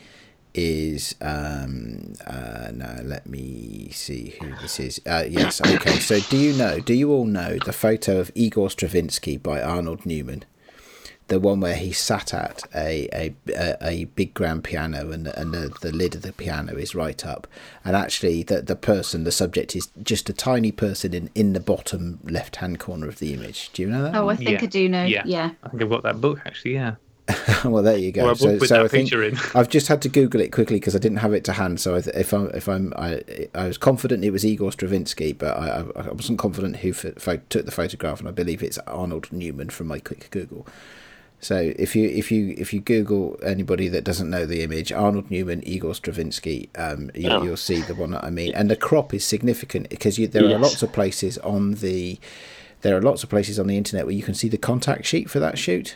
is um uh no let me see who this is. Uh yes okay so do you know do you all know the photo of Igor Stravinsky by Arnold Newman? The one where he sat at a a, a, a big grand piano and and the, the lid of the piano is right up. And actually the the person the subject is just a tiny person in in the bottom left hand corner of the image. Do you know that? Oh, I think Yeah. I do know. yeah. Yeah. i think i've got that book actually yeah well, there you go. Or a book so, with so that I think picture in. I've just had to Google it quickly because I didn't have it to hand. So I th- if I'm if I'm I, I was confident it was Igor Stravinsky, but I I, I wasn't confident who pho- pho- took the photograph, and I believe it's Arnold Newman from my quick Google. So if you if you if you Google anybody that doesn't know the image, Arnold Newman, Igor Stravinsky, um, you, Oh. you'll see the one that I mean. And the crop is significant because you, there are lots of places on the there are lots of places on the internet where you can see the contact sheet for that shoot.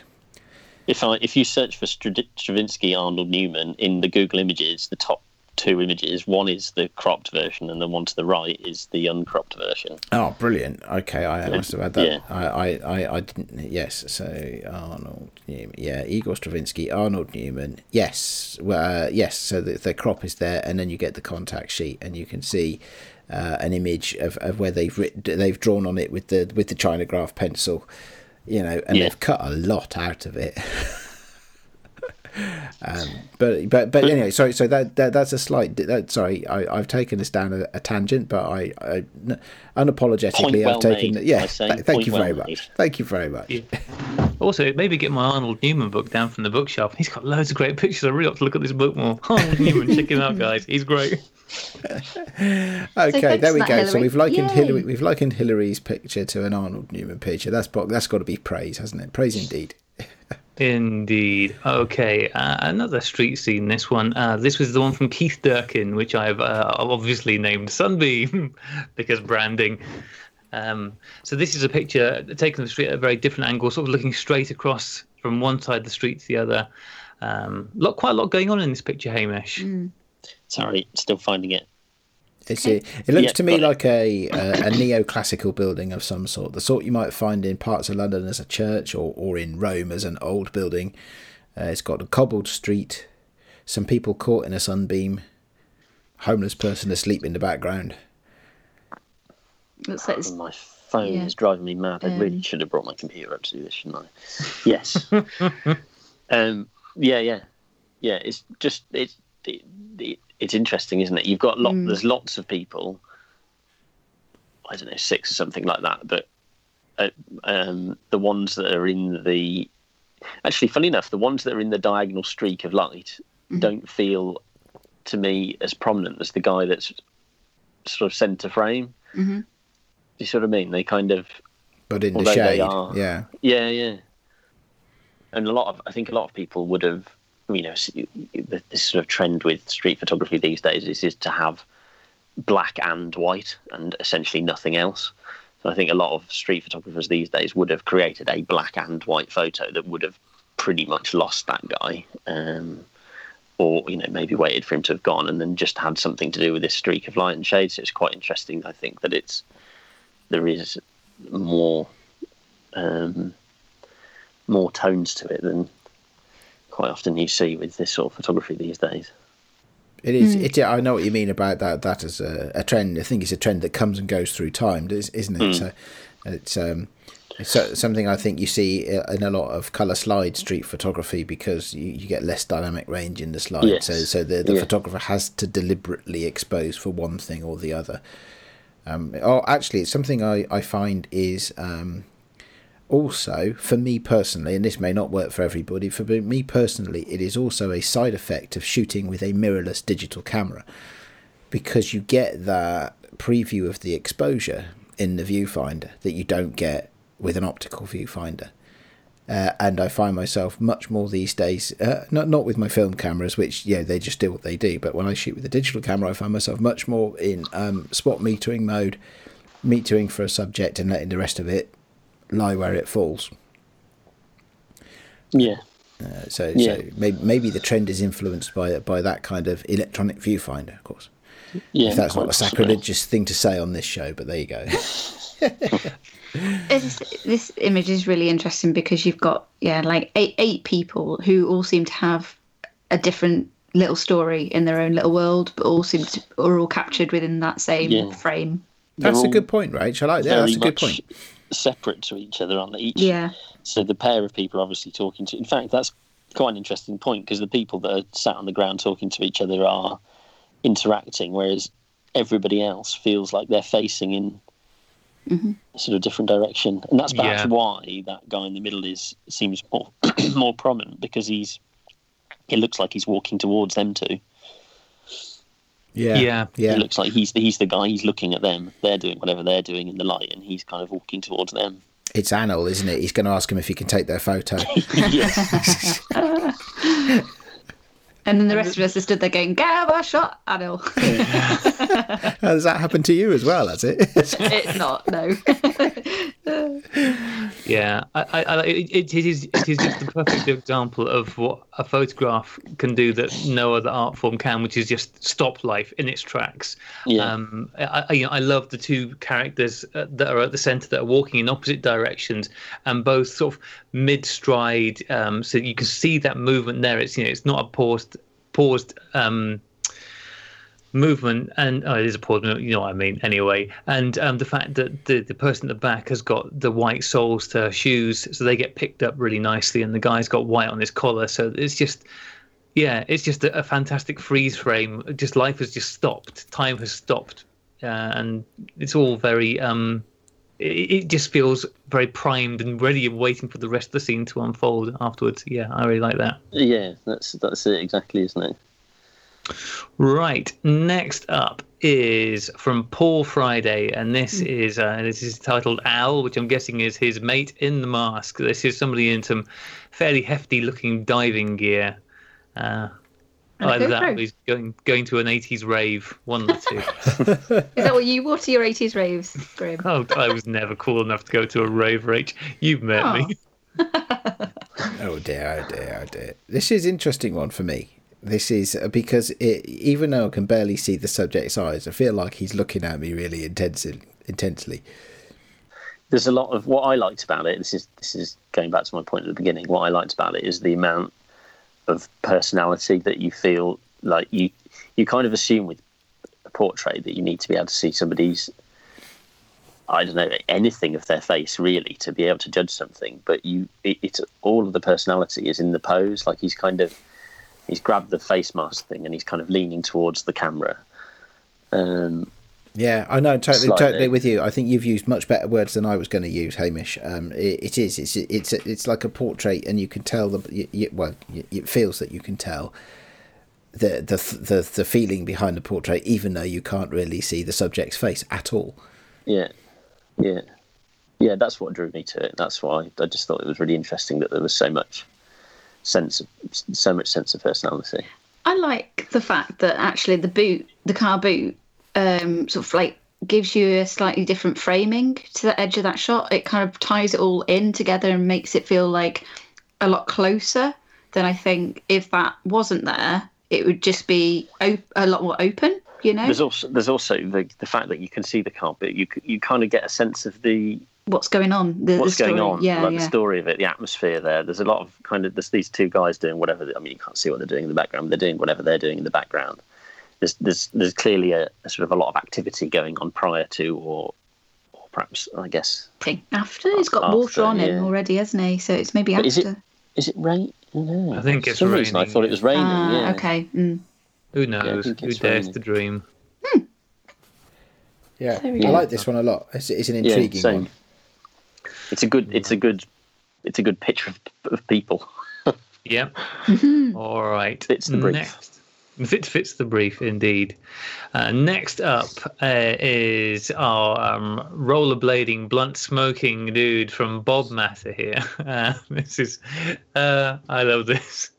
If I if you search for Stravinsky Arnold Newman in the Google Images, the top two images. One is the cropped version, and the one to the right is the uncropped version. Oh, brilliant. Okay, I must have had that. Yeah. I, I, I, I didn't. Yes, so Arnold Newman. Yeah, Igor Stravinsky, Arnold Newman. Yes, well, uh, yes. So the, the crop is there, and then you get the contact sheet, and you can see uh, an image of, of where they've written, they've drawn on it with the with the Chinagraph pencil, you know, and Yeah. they've cut a lot out of it. Um, but but but anyway, sorry. So that, that that's a slight. That, sorry, I, I've taken us down a, a tangent, but I unapologetically well I've taken. made, yeah, say. th- thank you well very made. much. Thank you very much. Also, maybe get my Arnold Newman book down from the bookshelf. He's got loads of great pictures. I really ought to look at this book more. Arnold Newman, check him out, guys. He's great. Okay, thanks there we that, go. So we've likened Yay. Hillary. We've likened Hillary's picture to an Arnold Newman picture. That's that's got to be praise, hasn't it? Praise indeed. Indeed. Okay, uh, another street scene. This one. Uh, this was the one from Keith Durkin, which I've uh, obviously named Sunbeam because branding. Um, so this is a picture taken of the street at a very different angle, sort of looking straight across from one side of the street to the other. Um, lot, quite a lot going on in this picture, Hamish. Sorry, still finding it. It's a, it looks Yeah, to me like a, a a neoclassical building of some sort, the sort you might find in parts of London as a church or, or in Rome as an old building. Uh, it's got a cobbled street, some people caught in a sunbeam, homeless person asleep in the background. Looks like it's My phone Yeah. is driving me mad. I really should have brought my computer up to do this, shouldn't I? Yes. um, yeah, yeah, yeah. It's just it's it, it, it's interesting, isn't it? You've got lot. There's lots of people. I don't know, six or something like that. But uh, um, the ones that are in the actually, funny enough, the ones that are in the diagonal streak of light don't feel to me as prominent as the guy that's sort of centre frame. Mhm. Do you sort of mean? They kind of But in the Although they shade, are- yeah. yeah, yeah. And a lot of, I think a lot of people would have, you know, this sort of trend with street photography these days is, is to have black and white and essentially nothing else. So I think a lot of street photographers these days would have created a black and white photo that would have pretty much lost that guy. Um, or you know maybe waited for him to have gone and then just had something to do with this streak of light and shade. So it's quite interesting. I think that it's there is more um, more tones to it than quite often you see with this sort of photography these days. It is. It, I know what you mean about that. That as a, a trend. I think it's a trend that comes and goes through time, is- isn't it? So it's um, it's something I think you see in a lot of color slide street photography because you, you get less dynamic range in the slide. Yes. So so the, the Yeah. photographer has to deliberately expose for one thing or the other. Um, oh, actually, it's something I I find is um, also for me personally, and this may not work for everybody, for me personally, it is also a side effect of shooting with a mirrorless digital camera because you get that preview of the exposure in the viewfinder that you don't get with an optical viewfinder. Uh, and I find myself much more these days, uh, not not with my film cameras, which yeah they just do what they do. But when I shoot with a digital camera, I find myself much more in um, spot metering mode, metering for a subject and letting the rest of it lie where it falls. Yeah, Uh, so Yeah. so maybe maybe the trend is influenced by by that kind of electronic viewfinder, of course. yeah. if that's not a possibly. sacrilegious thing to say on this show, but there you go. It's, this image is really interesting because you've got yeah like eight eight people who all seem to have a different little story in their own little world, but all seem to are all captured within that same Yeah. frame. That's a good point, Rach. I like that. That's a good point. Separate to each other, aren't they? Each, Yeah, So the pair of people are obviously talking to. In fact, that's quite an interesting point because the people that are sat on the ground talking to each other are interacting, whereas everybody else feels like they're facing in a sort of different direction, and that's perhaps Yeah. why that guy in the middle is seems more more prominent because he's it looks like he's walking towards them too. Yeah, Yeah. yeah. It looks like he's the, he's the guy. He's looking at them. They're doing whatever they're doing in the light, and he's kind of walking towards them. It's Anil, isn't it? He's going to ask him if he can take their photo. yes. and then the rest of us are stood there going, "Gab, I shot Adil." Has that happened to you as well? Has it? it's not no. Yeah, I, I, I, it, it is it is just the perfect example of what a photograph can do that no other art form can, which is just stop life in its tracks. Yeah. Um, I, I, you know, I love the two characters uh, that are at the centre that are walking in opposite directions and both sort of mid stride, um, so you can see that movement there. It's you know, it's not a paused paused. Um, movement and oh, it is a pause you know what i mean anyway. And um, the fact that the, the person at the back has got the white soles to her shoes so they get picked up really nicely and the guy's got white on his collar so it's just yeah it's just a, a fantastic freeze frame. Just life has just stopped. Time has stopped. Uh, and it's all very um it, it just feels very primed and ready and waiting for the rest of the scene to unfold afterwards yeah i really like that Yeah, that's that's it exactly, isn't it? Right. Next up is from Paul Friday, and this is uh, this is titled Owl, which I'm guessing is his mate in the mask. This is somebody in some fairly hefty looking diving gear. Uh, either that or he's going going to an 80s rave, one of the two. Is that what you wore to your 80s raves, Graham? oh, I was never cool enough to go to a rave, Rach. You've met Oh. me. Oh dear, oh dear, oh dear. This is interesting one for me. This is uh, because it, even though I can barely see the subject's eyes, I feel like he's looking at me really intensely. Intensely. There's a lot of what I liked about it. This is this is going back to my point at the beginning. What I liked about it is the amount of personality that you feel like you you kind of assume with a portrait that you need to be able to see somebody's I don't know anything of their face really to be able to judge something. But you, it, it's all of the personality is in the pose. Like he's kind of he's grabbed the face mask thing and he's kind of leaning towards the camera. Um, Yeah, I know totally, Slightly. totally with you. I think you've used much better words than I was going to use, Hamish. Um, it, it is. It's it's it's like a portrait, and you can tell the. You, you, well, you- it feels that you can tell the the the the feeling behind the portrait, even though you can't really see the subject's face at all. Yeah, yeah, yeah. That's what drew me to it. That's why I just thought it was really interesting that there was so much sense, of, so much sense of personality. I like the fact that actually the boot, the car boot, um, sort of like gives you a slightly different framing to the edge of that shot. It kind of ties it all in together and makes it feel like a lot closer than I think if that wasn't there, it would just be op- a lot more open. You know There's also there's also the the fact that you can see the carpet. You you kind of get a sense of the what's going on. The, the what's going on, Yeah, like yeah. the story of it, the atmosphere there. There's a lot of kind of there's these two guys doing whatever. I mean, you can't see what they're doing in the background. They're doing whatever they're doing in the background. There's there's there's clearly a, a sort of a lot of activity going on prior to or or perhaps I guess After he's got After, water on yeah. him already, hasn't he? So it's maybe But after. is it- is it rain? No. I think For it's some reason I thought it was raining. Ah, yeah. Okay. Mm. Who knows? think Who dares raining. to dream? Yeah, I go. like this one a lot. It's, it's an intriguing same. one. It's a good. It's a good. It's a good picture of, of people. Yep. All right. It's the brief. Next, fit fits the brief indeed. Uh, next up uh, is our um, rollerblading, blunt smoking dude from Bob Matter here. Uh, this is, uh, I love this.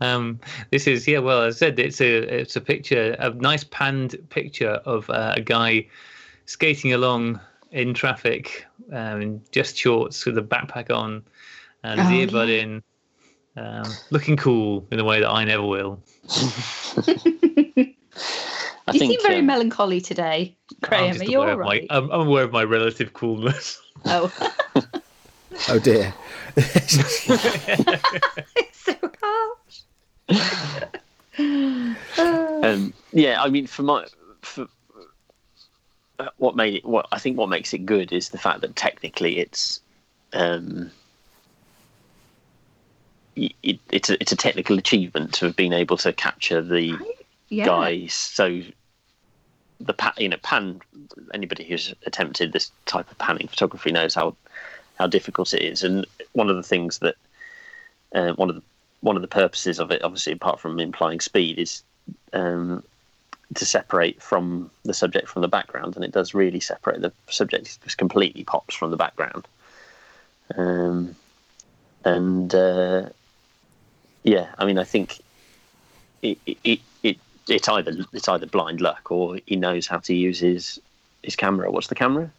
Um, this is yeah. Well, as I said, it's a it's a picture, a nice panned picture of uh, a guy skating along in traffic, um, in just shorts with a backpack on and Oh, earbud yeah. in, um, looking cool in a way that I never will. I You think. seem very um, melecholly today, I'm Graham. just Are you aware of my, right? I'm, I'm aware of my relative coolness. Oh, Oh dear. it's so harsh. um, yeah, I mean, for my for uh, what made it, what I think what makes it good is the fact that technically it's um, y- it, it's a it's a technical achievement to have been able to capture the yeah. guys. So the pa- you know pan anybody who's attempted this type of panning photography knows how how difficult it is. And one of the things that uh, one of the one of the purposes of it, obviously, apart from implying speed, is um, to separate from the subject from the background, and it does really separate. The subject just completely pops from the background, um, and uh, yeah, I mean, I think it, it, it, it it's either it's either blind luck or he knows how to use his his camera. What's the camera?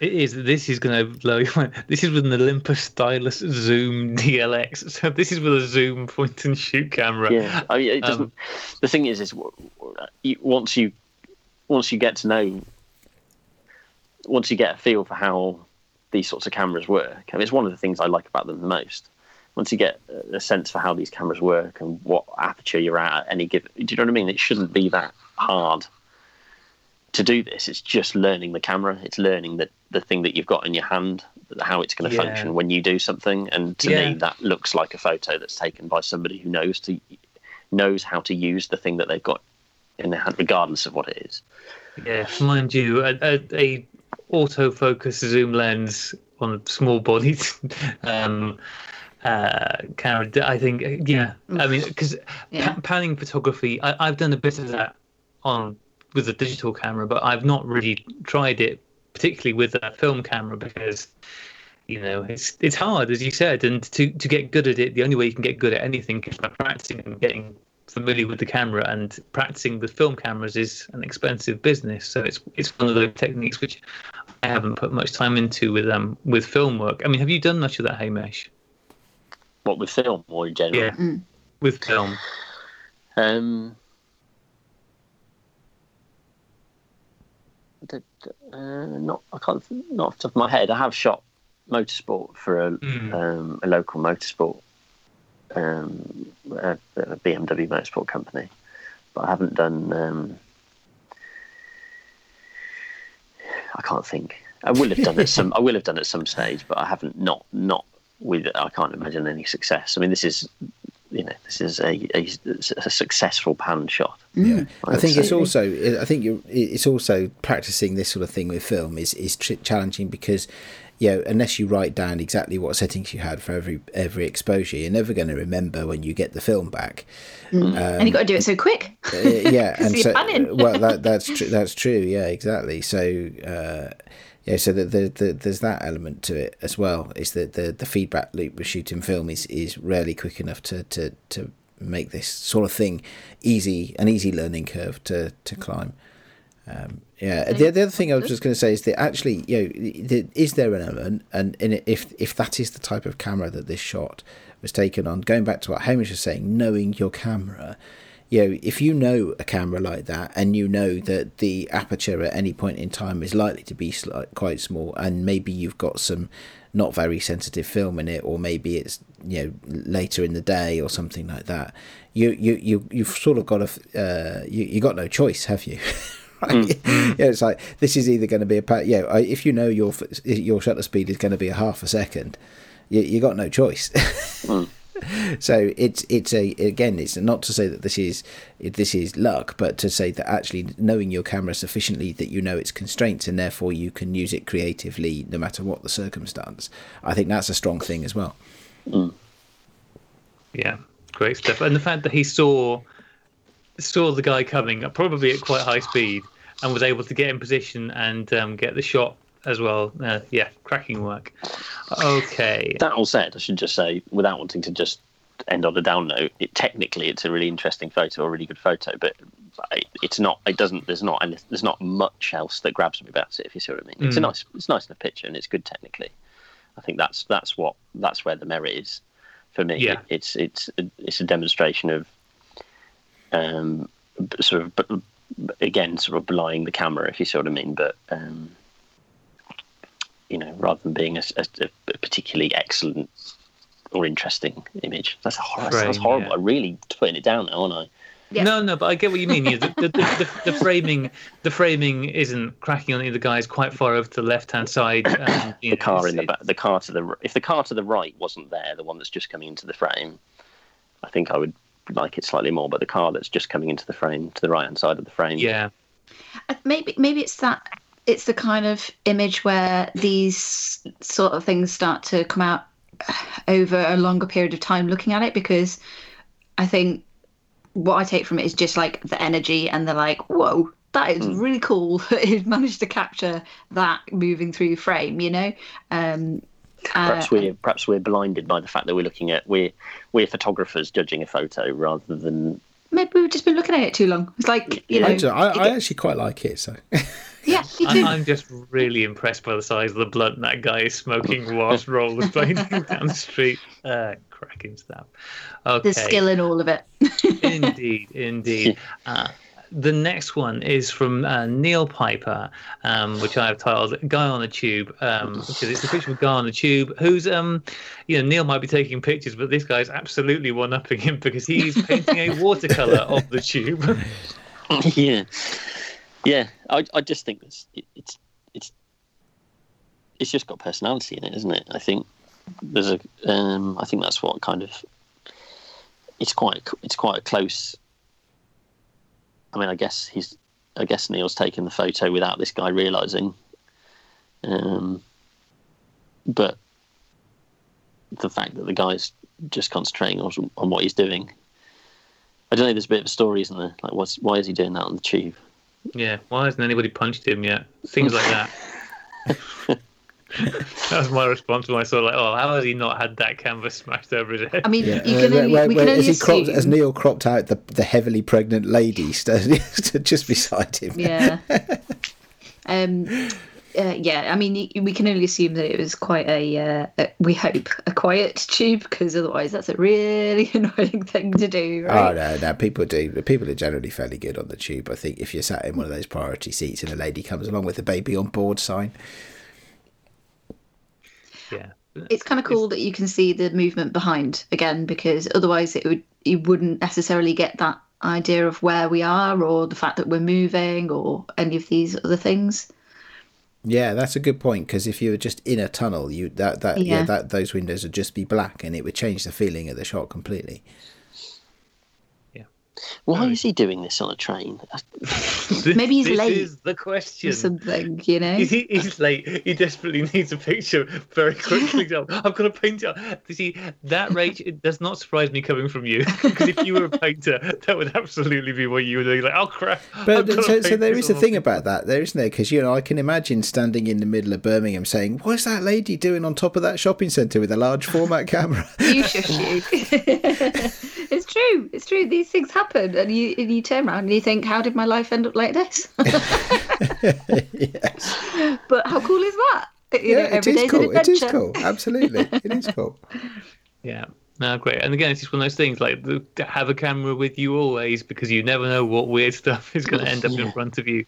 It is. This is going to blow your mind. This is with an Olympus Stylus Zoom DLX. So this is with a Zoom point and shoot camera. Yeah, I mean, it doesn't. Um, the thing is, is w- w- you- once you once you get to know, once you get a feel for how these sorts of cameras work, I mean, it's one of the things I like about them the most. Once you get a sense for how these cameras work and what aperture you're at at any given, do you know what I mean? It shouldn't be that hard to do this. It's just learning the camera. It's learning the the thing that you've got in your hand, how it's going to Yeah. function when you do something. And to Yeah. me, that looks like a photo that's taken by somebody who knows to knows how to use the thing that they've got in their hand, regardless of what it is. Yeah, mind you, a, a, a autofocus zoom lens on a small bodied um, uh, camera. I think, yeah, I mean, because Yeah. panning photography, I, I've done a bit of that on with a digital camera, but I've not really tried it particularly with a film camera because you know it's it's hard as you said and to to get good at it the only way you can get good at anything is by practicing and getting familiar with the camera and practicing with film cameras is an expensive business so it's it's one of those techniques which I haven't put much time into with um with film work I mean have you done much of that Hamish What with film or in general? yeah with film Um, uh, not I can't not off the top of my head. I have shot motorsport for a Mm. um, a local motorsport um, a, a BMW motorsport company, but I haven't done. Um, I can't think. I will have done it some. I will have done it at some stage, but I haven't. Not not with. I can't imagine any success. I mean, this is you know this is a, a, a successful pan shot. Yeah, I think it's also I think you it's also practicing this sort of thing with film is is tr- challenging because you know unless you write down exactly what settings you had for every every exposure, you're never going to remember when you get the film back. and you got to do it so quick. Uh, yeah, 'Cause and you're so well that that's true. That's true. Yeah, exactly. So. Uh, yeah, so the, the, the, there's that element to it as well. Is that the, the feedback loop with shooting film is, is rarely quick enough to, to, to make this sort of thing easy, an easy learning curve to, to climb. Um, yeah, the, the other thing I was just going to say is that actually, you know, the, is there an element, and it, if if that is the type of camera that this shot was taken on, going back to what Hamish was saying, knowing your camera, you know, if you know a camera like that and you know that the aperture at any point in time is likely to be slight, quite small, and maybe you've got some not very sensitive film in it, or maybe it's you know later in the day or something like that, you you you you've sort of got a uh, you you got no choice, have you? right? Mm, mm. yeah, it's like this is either going to be a pa- yeah. If you know your your shutter speed is going to be a half a second, you you got no choice. Mm. so it's it's a again it's not to say that this is this is luck but to say that actually knowing your camera sufficiently that you know its constraints and therefore you can use it creatively no matter what the circumstance i think that's a strong thing as well. Yeah, great stuff. And the fact that he saw saw the guy coming, probably at quite high speed, and was able to get in position and um, get the shot as well. Uh, yeah, cracking work. Okay. That all said, I should just say, without wanting to just end on a down note, it technically it's a really interesting photo, a really good photo, but it- it's not. It doesn't. There's not. And there's not much else that grabs me about it. If you see what I mean, it's a Mm. nice. It's nice enough picture, and it's good technically. I think that's that's what that's where the merit is for me. Yeah. It's it's it's a demonstration of um sort of again sort of belying the camera, if you see what I mean, but. um you know, rather than being a, a, a particularly excellent or interesting image. That's, a hor- that sounds horrible. yeah. I'm really putting it down now, aren't I? Yeah. No, no, but I get what you mean. Yeah, the, the, the, the, the framing, the framing isn't cracking on either guy. It's quite far over to the left-hand side. And, you The know, car in the back, the car to the if the car to the right wasn't there, the one that's just coming into the frame, I think I would like it slightly more. But the car that's just coming into the frame to the right hand side of the frame, Yeah, Uh, maybe maybe it's that it's the kind of image where these sort of things start to come out over a longer period of time looking at it because i think what i take from it is just like the energy and the like whoa that is really cool. That it managed to capture that moving through frame you know? Um perhaps uh, we're perhaps we're blinded by the fact that we're looking at we're we're photographers judging a photo rather than maybe we've just been looking at it too long. It's like you know I, do- I, I it- actually quite like it so Yeah, me I, too. I'm just really impressed by the size of the blunt that guy is smoking whilst rollerblading down the street. Uh, cracking stuff. Okay. There's skill in all of it. indeed, indeed. Uh, the next one is from uh, Neil Piper, um, which I have titled "Guy on the Tube," um, because it's a picture of a guy on the tube who's, um, you know, Neil might be taking pictures, but this guy's absolutely one-upping him because he's painting a watercolor of the tube. yeah, yeah. I I just think it's it's it's it's just got personality in it, isn't it? I think there's a um, I think that's what kind of it's quite it's quite a close. I mean, I guess he's I guess Neil's taken the photo without this guy realizing, um, but the fact that the guy's just concentrating on, on what he's doing. I don't know. There's a bit of a story, isn't there? Like, what's why is he doing that on the tube? Yeah, why hasn't anybody punched him yet? Things like that. that was my response when I saw like, oh, how has he not had that canvas smashed over his head? I mean, Yeah, you uh, can only, where- we can only as, he cropped, assume. as Neil cropped out the, the heavily pregnant lady st- just beside him. yeah. um, uh, yeah, I mean, we can only assume that it was quite a, uh, a we hope, a quiet tube, because otherwise that's a really annoying thing to do, Oh no, no, people do. People are generally fairly good on the tube. I think if you're sat in one of those priority seats and a lady comes along with a baby on board sign, yeah. It's kind of cool that you can see the movement behind again, because otherwise it would you wouldn't necessarily get that idea of where we are or the fact that we're moving or any of these other things. Yeah, that's a good point. Because if you were just in a tunnel, you that that yeah. Yeah. that those windows would just be black, and it would change the feeling of the shot completely. Why is he doing this on a train? Maybe he's this late is the question. Something, you know? He, he's late. He desperately needs a picture very quickly. I've got to paint it. You see, that rage it does not surprise me coming from you. Because if you were a painter, that would absolutely be what you were doing. Like, oh crap! But I've gotta so, so paint there this is a thing about that, there isn't there? Because you know, I can imagine standing in the middle of Birmingham saying, "What's that lady doing on top of that shopping centre with a large format camera?" you shush you. it's true. It's true. These things happen, and you and you turn around and you think, "How did my life end up like this?" yes. but how cool is that? You Yeah, it every is cool. It is cool. Absolutely, it is cool. Yeah. No, great. And again, it's just one of those things like the, to have a camera with you always because you never know what weird stuff is going to end up in front of you.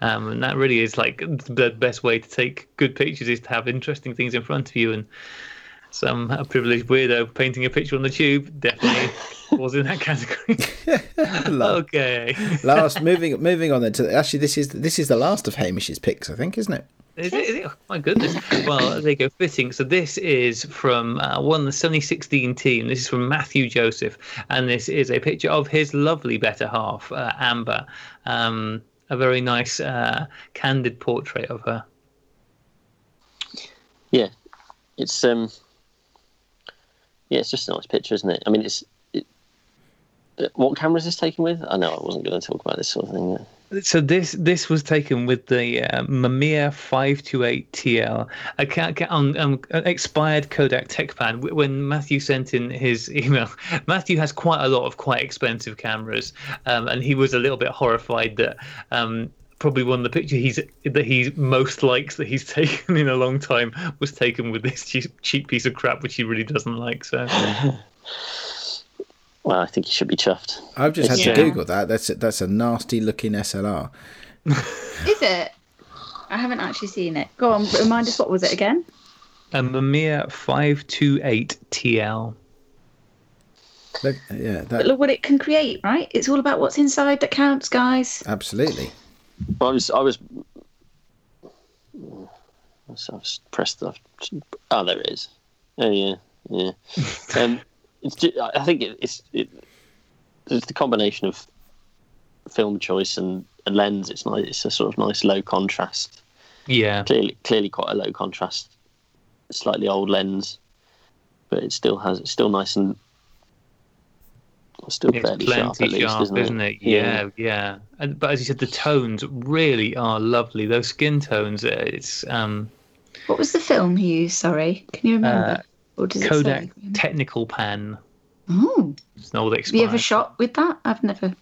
Um, and that really is like the best way to take good pictures is to have interesting things in front of you. And some a privileged weirdo painting a picture on the tube definitely was in that category. okay. Last, moving moving on then to actually this is this is the last of Hamish's picks, I think, isn't it? Is it, is it? Oh, my goodness. Well, there you go. Fitting. So this is from uh, one of the Sunny 16 team. This is from Matthew Joseph, and this is a picture of his lovely better half, uh, Amber. Um, a very nice, uh, candid portrait of her. Yeah, it's um, yeah, it's just a nice picture, isn't it? I mean, it's it, uh, what camera is this taken with? I know I wasn't going to talk about this sort of thing. So this this was taken with the uh, Mamiya 528 TL, a ca- ca- on um, an expired Kodak Techpan. Wh- When Matthew sent in his email, Matthew has quite a lot of quite expensive cameras, um, and he was a little bit horrified that. Um, Probably one of the pictures he's that he most likes that he's taken in a long time was taken with this cheap, cheap piece of crap, which he really doesn't like. So Well, I think he should be chuffed. I've just had Yeah. to Google that. That's a, that's a nasty looking SLR. Is it? I haven't actually seen it. Go on, remind us what was it again? Um, a Mamiya 528 TL. Look, yeah, But that look what it can create, right? It's all about what's inside that counts, guys. absolutely. I was I was. I was pressed. I've, oh, there it is. Oh yeah, yeah. um, it's. ju- I think it, it's. It, it's the combination of film choice and, and lens. It's nice. It's a sort of nice low contrast. Yeah, Clearly, clearly quite a low contrast, slightly old lens, but it still has. It's still nice and. Still It's fairly plenty sharp, at least, sharp, isn't, isn't it? Yeah, yeah. And, but as you said, the tones really are lovely. Those skin tones. uh, It's um, What was the film he used? Sorry, can you remember? Uh, or does it Kodak say? Technical Pan. Oh, It's an old have you ever shot with that? I've never.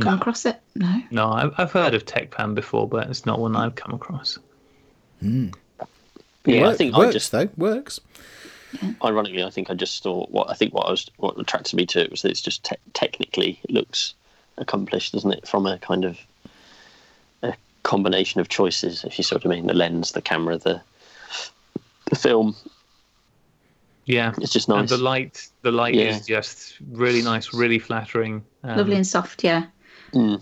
come across it? No. No, I've, I've heard of TechPan before, but it's not one I've come across. Yeah, Work- I think works I just though works. Ironically, I think I just thought what I think what I was what attracted me to it was that it's just te- technically it looks accomplished, doesn't it? From a kind of a combination of choices, if you sort of mean the lens, the camera, the the film. Yeah. It's just And nice. the light, the light Yeah. is just really nice, really flattering. Um, Lovely and soft, yeah. Mm.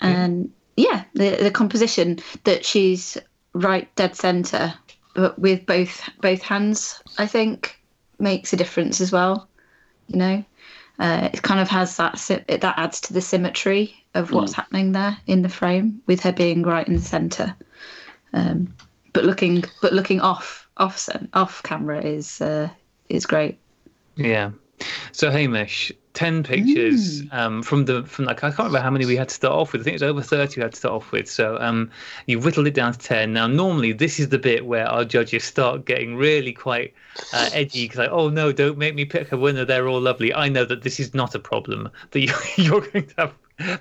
And yeah, the the composition that she's right dead center, but with both both hands, I think makes a difference as well. You know, uh, it kind of has that that adds to the symmetry of what's happening there in the frame with her being right in the center. Um, but looking but looking off off off camera is uh, is great. Yeah. So Hamish, ten pictures um, from the from like I can't remember how many we had to start off with. I think it was over thirty we had to start off with. So um, you've whittled it down to ten. Now normally this is the bit where our judges start getting really quite uh, edgy because like, oh no, don't make me pick a winner. They're all lovely. I know that this is not a problem that you- you're going to have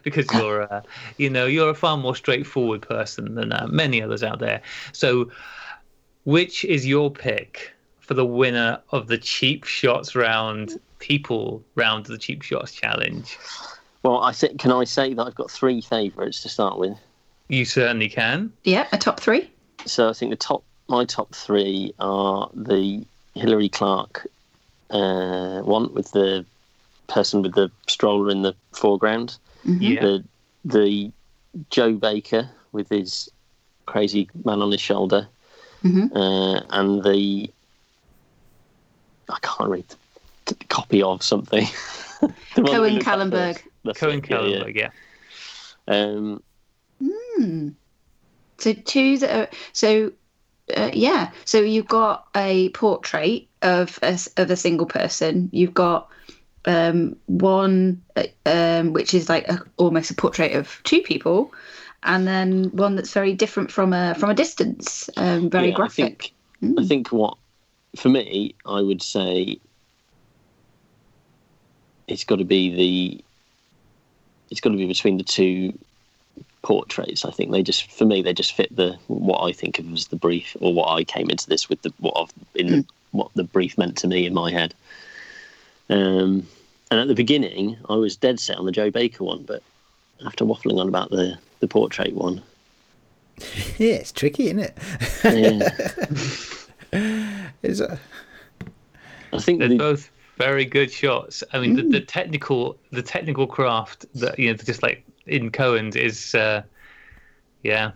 because you're uh, you know you're a far more straightforward person than uh, many others out there. So which is your pick for the winner of the cheap shots round people round the cheap shots challenge Well, I think can I say that I've got three favourites to start with. you certainly can Yeah, a top three. So I think the top my top three are the Hillary Clark uh, one with the person with the stroller in the foreground. yeah the the Joe Baker with his crazy man on his shoulder, Mhm. uh, and the I can't read the, the copy of something. The one Cohen Kallenberg. first. Cohen it, yeah, yeah. Kallenberg, yeah. Um, Hmm. So two that are so uh, yeah. So you've got a portrait of a, s- of a single person. You've got um, one uh, um, which is like a, almost a portrait of two people, and then one that's very different from a from a distance. Um, very yeah, graphic. I think, I think what for me, I would say it's got to be the it's got to be between the two portraits. I think they just for me they just fit the what I think of as the brief or what I came into this with the what I've, in the, what the brief meant to me in my head. Um, and at the beginning, I was dead set on the Joe Baker one, but after waffling on about the the portrait one, Yeah, it's tricky, isn't it? yeah, It's, uh, I think they're the, both very good shots i mean the, the technical the technical craft that you know just like in cohen's is uh yeah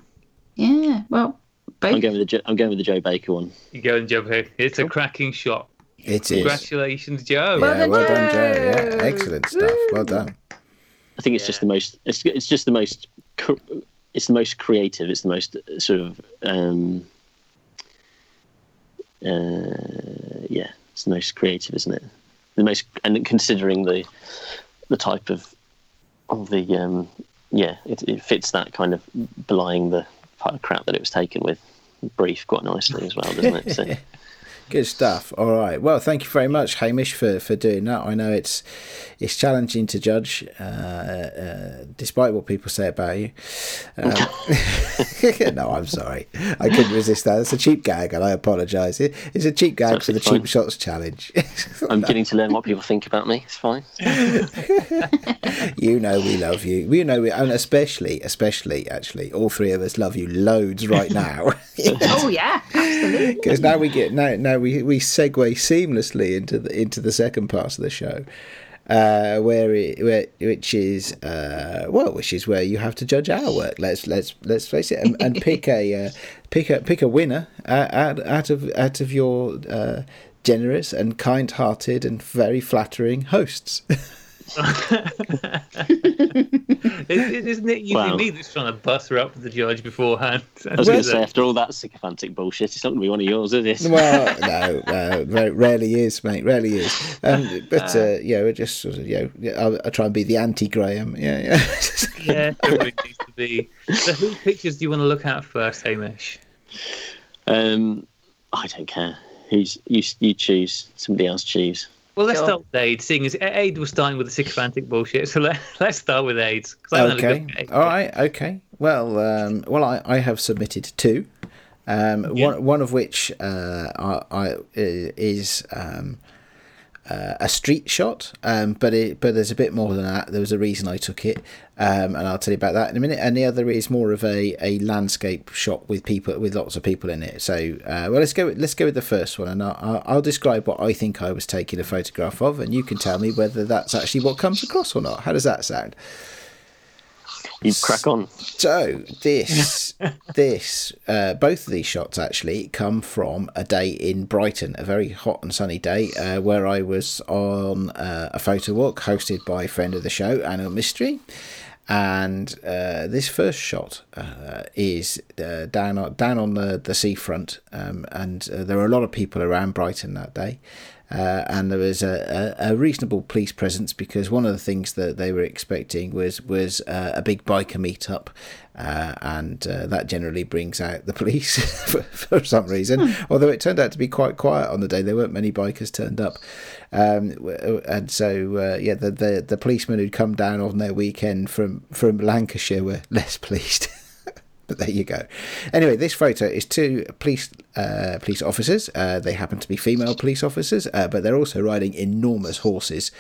Yeah. Well, both. I'm going with the I'm going with the Joe Baker one. you go and jump here it's a cracking shot it is. congratulations joe Yeah, done, well done, Joe. Joe. Yeah, excellent stuff. Well done. I think it's just the most. It's it's just the most. It's the most creative. It's the most uh, sort of. Um, uh, yeah, it's the most creative, isn't it? The most, and considering the the type of of the um, yeah, it, it fits that kind of belying the crap that it was taken with brief quite nicely as well, doesn't it? So, Good stuff. All right. Well, thank you very much, Hamish, for, for doing that. I know it's it's challenging to judge, uh, uh, despite what people say about you. Um, no, I'm sorry. I couldn't resist that. It's a cheap gag, and I apologise. It, it's a cheap gag for the absolutely cheap shots challenge. I'm getting to learn what people think about me. It's fine. you know we love you. We know we, and especially, especially, actually, all three of us love you loads right now. Oh yeah, absolutely. because now we get now now we we segue seamlessly into the into the second part of the show uh where it where which is uh well which is where you have to judge our work. Let's let's let's face it and, and pick a uh, pick a pick a winner out out of out of your uh generous and kind-hearted and very flattering hosts Isn't it usually Wow. me that's trying to butter up the judge beforehand? I was going to say, after all that sycophantic bullshit, it's not going to be one of yours, is it? well, no, uh, very rarely is, mate. Rarely is. Um, but uh, yeah, we're just sort of, you know, I, I try and be the anti-Graham. Yeah, yeah. yeah, everybody needs to be. So, whose pictures do you want to look at first, Hamish? Um, I don't care. Who's you? You choose. Somebody else choose. Well, let's Sure. start with Ade's, seeing as Ade's was starting with the sycophantic bullshit. So let, let's start with Ade's. 'cause I haven't had a Okay. good day. All right. Okay. Well, um, well, I, I have submitted two. Um, Yeah. one one of which uh, I, I is um, uh, a street shot, um, but it but there's a bit more than that. There was a reason I took it, um, and I'll tell you about that in a minute. And the other is more of a, a landscape shot with people with lots of people in it. So uh, well, let's go with- let's go with the first one, and I'll, I'll- I'll describe what I think I was taking a photograph of, and you can tell me whether that's actually what comes across or not. How does that sound? You crack on. So this, this, uh, both of these shots actually come from a day in Brighton, a very hot and sunny day, uh, where I was on uh, a photo walk hosted by a friend of the show, Anna Mystery. And uh, this first shot uh, is uh, down on down on the the seafront, um, and uh, there were a lot of people around Brighton that day. Uh, and there was a, a, a reasonable police presence because one of the things that they were expecting was was uh, a big biker meetup, uh, and uh, that generally brings out the police for, for some reason. Although it turned out to be quite quiet on the day, there weren't many bikers turned up, um, and so uh, yeah, the, the the policemen who'd come down on their weekend from from Lancashire were less pleased. There you go. Anyway, this photo is two police uh, police officers. Uh, they happen to be female police officers, uh, but they're also riding enormous horses.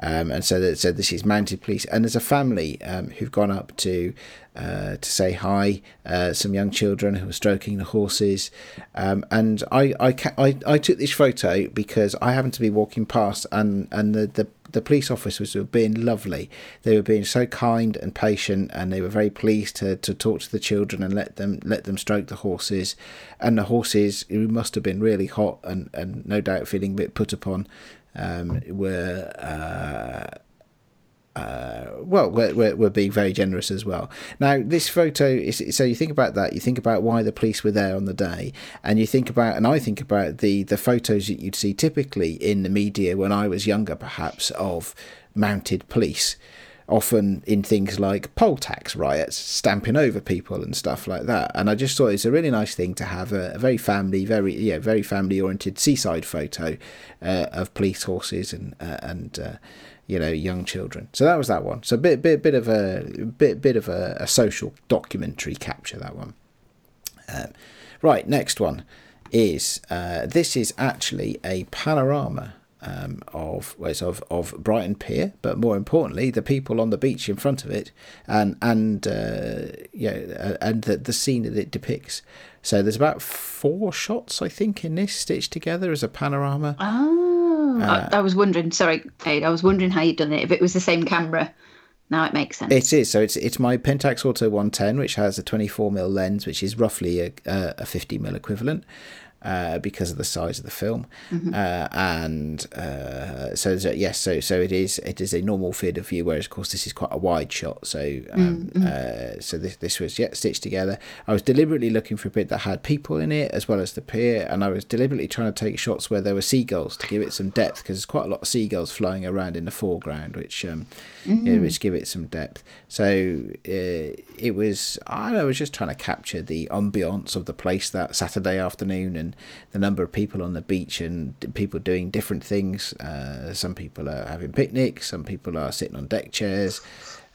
Um, and so, that, so this is mounted police, and there's a family um, who've gone up to uh, to say hi. Uh, some young children who are stroking the horses, um, and I I, ca- I I took this photo because I happened to be walking past, and and the the the police officers were being lovely. They were being so kind and patient, and they were very pleased to, to talk to the children and let them let them stroke the horses. And the horses, who must have been really hot and, and no doubt feeling a bit put upon, um, were. Uh, uh, well, we're, we're, we're being very generous as well. Now, this photo is so you think about that, you think about why the police were there on the day, and you think about, and I think about the the photos that you'd see typically in the media when I was younger, perhaps of mounted police, often in things like poll tax riots, stamping over people and stuff like that. And I just thought it's a really nice thing to have a, a very family, very yeah, very family oriented seaside photo uh, of police horses and uh, and. You know young children so that was that one so a bit bit bit of a bit bit of a, a social documentary capture that one um, right next one is uh, this is actually a panorama um, of well, of of Brighton Pier, but more importantly, the people on the beach in front of it, and and uh, yeah, uh, and the the scene that it depicts. So there's about four shots, I think, in this stitched together as a panorama. Oh, Uh, I, I was wondering. Sorry, Ade, I was wondering how you'd done it. If it was the same camera, now it makes sense. It is. So it's it's my Pentax Auto 110, which has a 24 mm lens, which is roughly a, a, a 50 mm equivalent. Uh, because of the size of the film, uh, and uh, so, so yes, so so it is it is a normal field of view, whereas of course this is quite a wide shot. So um, uh, so this this was yeah stitched together. I was deliberately looking for a bit that had people in it as well as the pier, and I was deliberately trying to take shots where there were seagulls to give it some depth because there's quite a lot of seagulls flying around in the foreground, which um, yeah, which give it some depth. So uh, it was I know, I was just trying to capture the ambiance of the place that Saturday afternoon and the number of people on the beach and people doing different things. Uh, some people are having picnics, some people are sitting on deck chairs.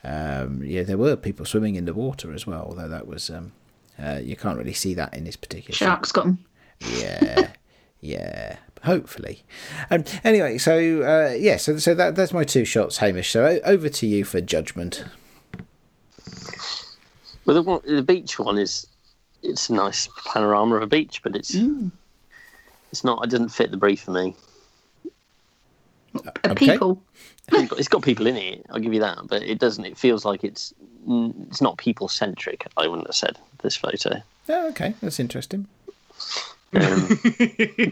Um, yeah, there were people swimming in the water as well, although that was um, uh, you can't really see that in this particular. shot. Sharks got 'em. Yeah, yeah. Hopefully. Um, anyway, so uh, yeah, so so that that's my two shots, Hamish. So over to you for judgment. Well, the, one, the beach one is it's a nice panorama of a beach, but it's it's not. It doesn't fit the brief for me. Uh, Okay. People. It's got, it's got people in it. I'll give you that, but it doesn't. It feels like it's mm, it's not people centric. I wouldn't have said this photo. Oh, okay, that's interesting. Um,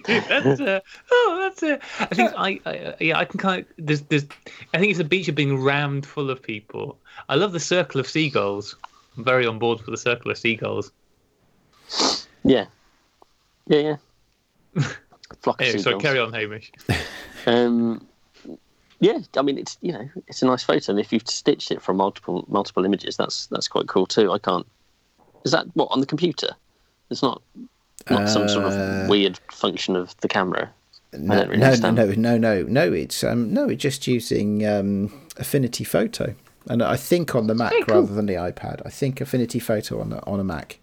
that's a, oh, that's a. I think I, I yeah I can kind of there's there's I think it's a beach of being rammed full of people. I love the circle of seagulls. I'm very on board for the circle of seagulls. yeah, yeah, yeah. Flock of Anyway, sorry, seagulls. carry on, Hamish. Um, yeah, I mean it's you know it's a nice photo, and if you've stitched it from multiple multiple images, that's that's quite cool too. I can't. Is that what on the computer? It's not not some sort Uh, of weird function of the camera. No, don't really no, no, no, no, no, no. It's um, no, it's just using um, Affinity Photo, and I think on the Mac Very cool. rather than the iPad. I think Affinity Photo on the on a Mac.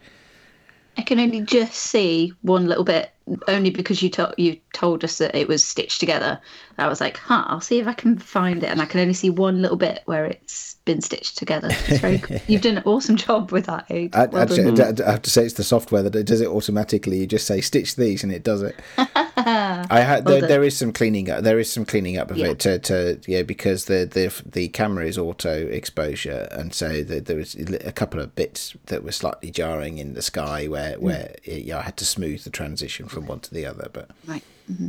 I can only just see one little bit, only because you told you told us that it was stitched together. I was like, huh, I'll see if I can find it, and I can only see one little bit where it's been stitched together. It's very. You've done an awesome job with that, Ade. I, Well actually, done. I have to say it's the software that does it automatically. You just say stitch these and it does it. I had Well there, there is some cleaning up. There is some cleaning up of Yeah. it to, to yeah because the, the the camera is auto exposure and so the, there was a couple of bits that were slightly jarring in the sky where Mm. where it, yeah I had to smooth the transition from one to the other. But Right. hmm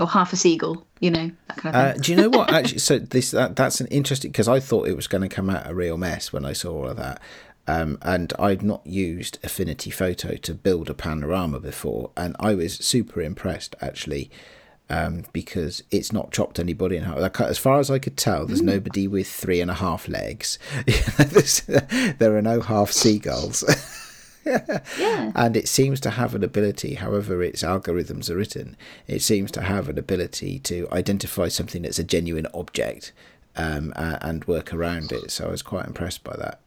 Or half a seagull, you know, that kind of uh, do you know what actually? So this that, that's an interesting because I thought it was going to come out a real mess when I saw all of that. Um, and I'd not used Affinity Photo to build a panorama before, and I was super impressed actually um, because it's not chopped anybody in half. As far as I could tell, there's nobody with three and a half legs. There are no half seagulls. yeah. and it seems to have an ability, however its algorithms are written, it seems to have an ability to identify something that's a genuine object um, a- and work around it. So I was quite impressed by that.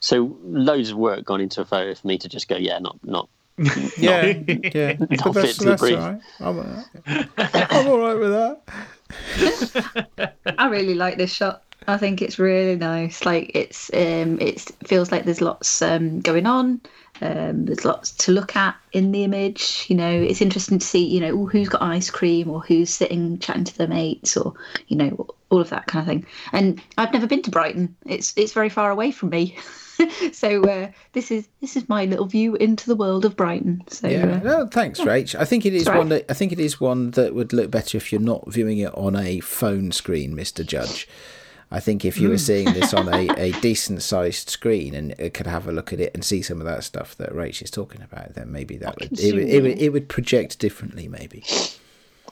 So loads of work gone into a photo for me to just go, yeah, not not. Yeah, yeah. Not fit to the brief. all right. I'm, uh, I'm all right with that. I really like this shot. I think it's really nice. Like it's um it feels like there's lots um going on. Um, there's lots to look at in the image. You know, it's interesting to see. You know, ooh, who's got ice cream or who's sitting chatting to their mates or you know all of that kind of thing. And I've never been to Brighton. It's it's very far away from me. so uh, this is this is my little view into the world of Brighton. So Yeah, uh, no, thanks, Rach. I think it is one that I think it is one that would look better if you're not viewing it on a phone screen, Mister Judge. I think if you Hmm. were seeing this on a, a decent sized screen and it could have a look at it and see some of that stuff that Rach is talking about, then maybe that would it, would it would it would project differently, maybe.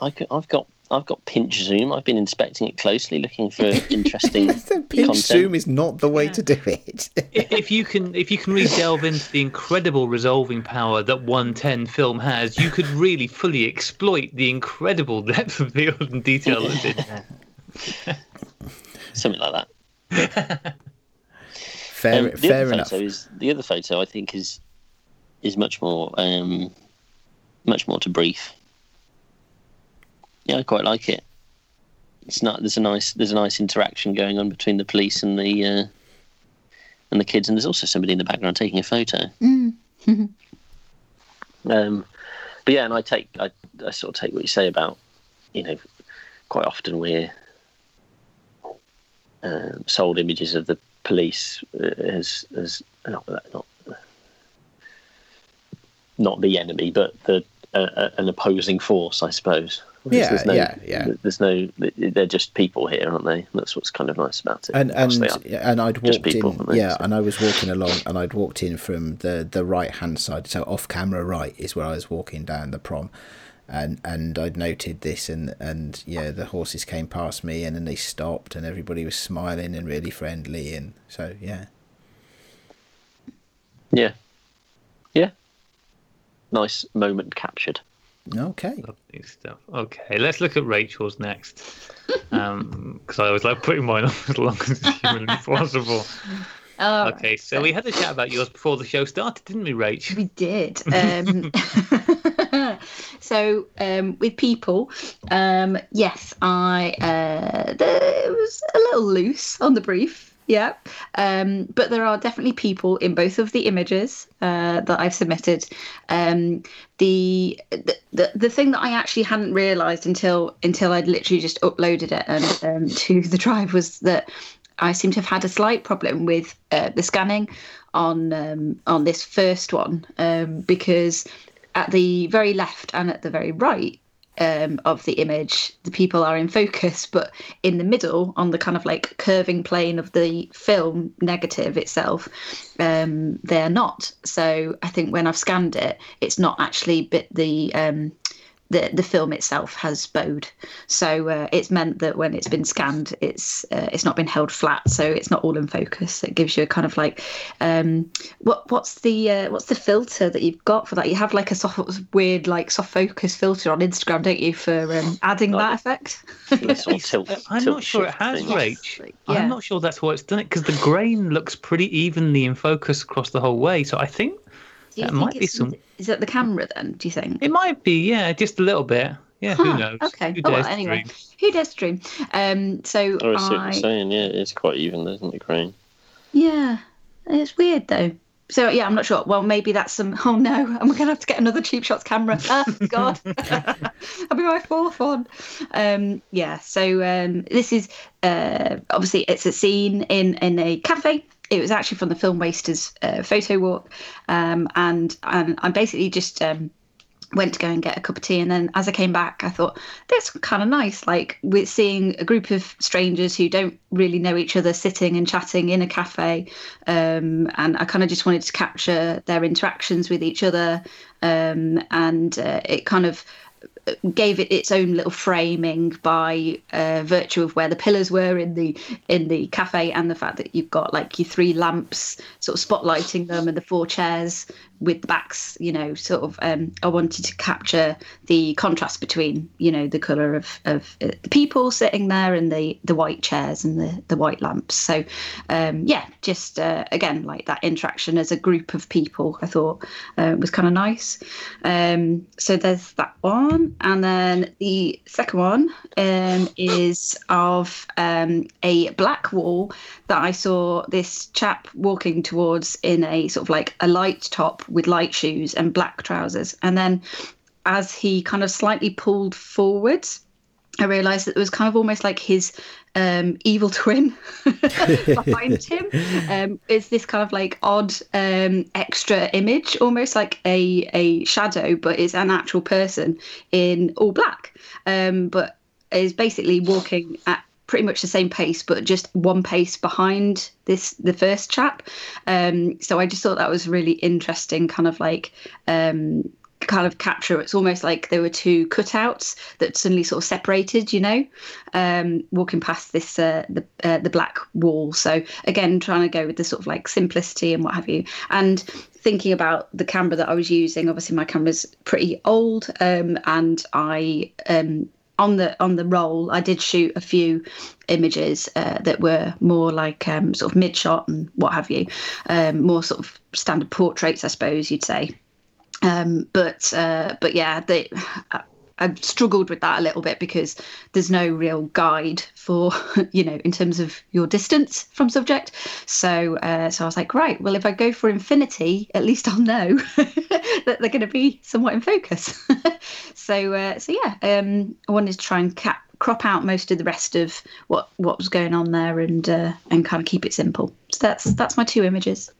I could, I've got I've got pinch zoom. I've been inspecting it closely, looking for interesting pinch content. zoom is not the way to do it. if if you can if you can really delve into the incredible resolving power that 110 film has you could really fully exploit the incredible depth of field and detail that's in there something like that. fair, Um, the fair other enough. photo is the other photo. I think is is much more um, much more to brief. Yeah, I quite like it. It's not. There's a nice. There's a nice interaction going on between the police and the uh, and the kids, and there's also somebody in the background taking a photo. um, but yeah, and I take. I, I sort of take what you say about, you know, quite often we're um, sold images of the police uh, as as not not not the enemy, but the uh, uh, an opposing force, I suppose. Yeah, there's no, yeah, yeah. There's no. They're just people here, aren't they? That's what's kind of nice about it. and and and I'd walked people, in, yeah, So- and I was walking along, and I'd walked in from the the right hand side, so off camera right is where I was walking down the prom, and and I'd noted this, and and yeah, the horses came past me, and then they stopped, and everybody was smiling and really friendly, and so yeah, yeah, yeah. Nice moment captured. okay, Lovely stuff. Okay, let's look at Rachel's next. Um, because I always like putting mine on as long as humanly possible. All right. Okay, so we had a chat about yours before the show started, didn't we, Rach? We did. Um, so um, with people, um, yes, I uh, there, it was a little loose on the brief. Yeah, um, but there are definitely people in both of the images uh, that I've submitted. Um, the, the the the thing that I actually hadn't realised until until I'd literally just uploaded it and um, to the drive was that I seem to have had a slight problem with uh, the scanning on um, on this first one um, because at the very left and at the very right um, of the image, the people are in focus, but in the middle, on the kind of like curving plane of the film negative itself, um, they're not. So I think when I've scanned it, it's not actually bit the um, the the film itself has bowed, so uh, it's meant that when it's been scanned, it's uh, it's not been held flat, so it's not all in focus. It gives you a kind of like, um, what what's the uh, what's the filter that you've got for that? You have like a soft weird like soft focus filter on Instagram, don't you, for um, adding Like that effect? Sort of tilt- I'm tilt not sure it has, thing. Rach. Yeah. I'm not sure that's why it's done it because the grain looks pretty evenly in focus across the whole way. So I think Do you That think might be it's- some- Is that the camera then? Do you think? it might be, yeah, just a little bit. Yeah, who knows? Okay. Who Oh, well, anyway, dream? who does to dream? Um, so Oh, I see what I, you're saying. Yeah, it's quite even, isn't it, Crane? yeah, it's weird though. So yeah, I'm not sure. Well, maybe that's some. Oh no, I'm gonna have to get another cheap shots camera. Oh God, I'll be my fourth one. Um, yeah. So um, this is uh, obviously it's a scene in in a cafe. It was actually from the Film Wasters uh, photo walk, um, and and I basically just um, went to go and get a cup of tea and then as i came back i thought that's kind of nice like we're seeing a group of strangers who don't really know each other sitting and chatting in a cafe um, and i kind of just wanted to capture their interactions with each other um, and uh, it kind of gave it its own little framing by uh, virtue of where the pillars were in the in the cafe and the fact that you've got like your three lamps sort of spotlighting them and the four chairs with the backs you know sort of um, i wanted to capture the contrast between you know the color of of uh, the people sitting there and the the white chairs and the the white lamps. So um, yeah just uh, again like that interaction as a group of people i thought uh, was kind of nice. Um, so there's that one. And then the second one um, is of um, a black wall that I saw this chap walking towards in a sort of like a light top with light shoes and black trousers. And then as he kind of slightly pulled forwards, I realised that it was kind of almost like his um, evil twin behind him. Um, it's this kind of like odd um, extra image, almost like a a shadow, but it's an actual person in all black. Um, but is basically walking at pretty much the same pace, but just one pace behind this the first chap. Um, so I just thought that was really interesting, kind of like um, kind of capture. It's almost like there were two cutouts that suddenly sort of separated, you know, um, walking past this uh, the uh, the black wall. So again, trying to go with the sort of like simplicity and what have you, and thinking about the camera that I was using. Obviously, my camera's pretty old, um, and I um, on the on the roll, I did shoot a few images uh, that were more like um, sort of mid shot and what have you, um, more sort of standard portraits, I suppose you'd say. Um, but uh, but yeah, they, I, I've struggled with that a little bit because there's no real guide for you know in terms of your distance from subject. So uh, so I was like, right, well if I go for infinity, at least I'll know that they're going to be somewhat in focus. so uh, so yeah, um, I wanted to try and cap crop out most of the rest of what what was going on there and uh, and kind of keep it simple. So that's that's my two images.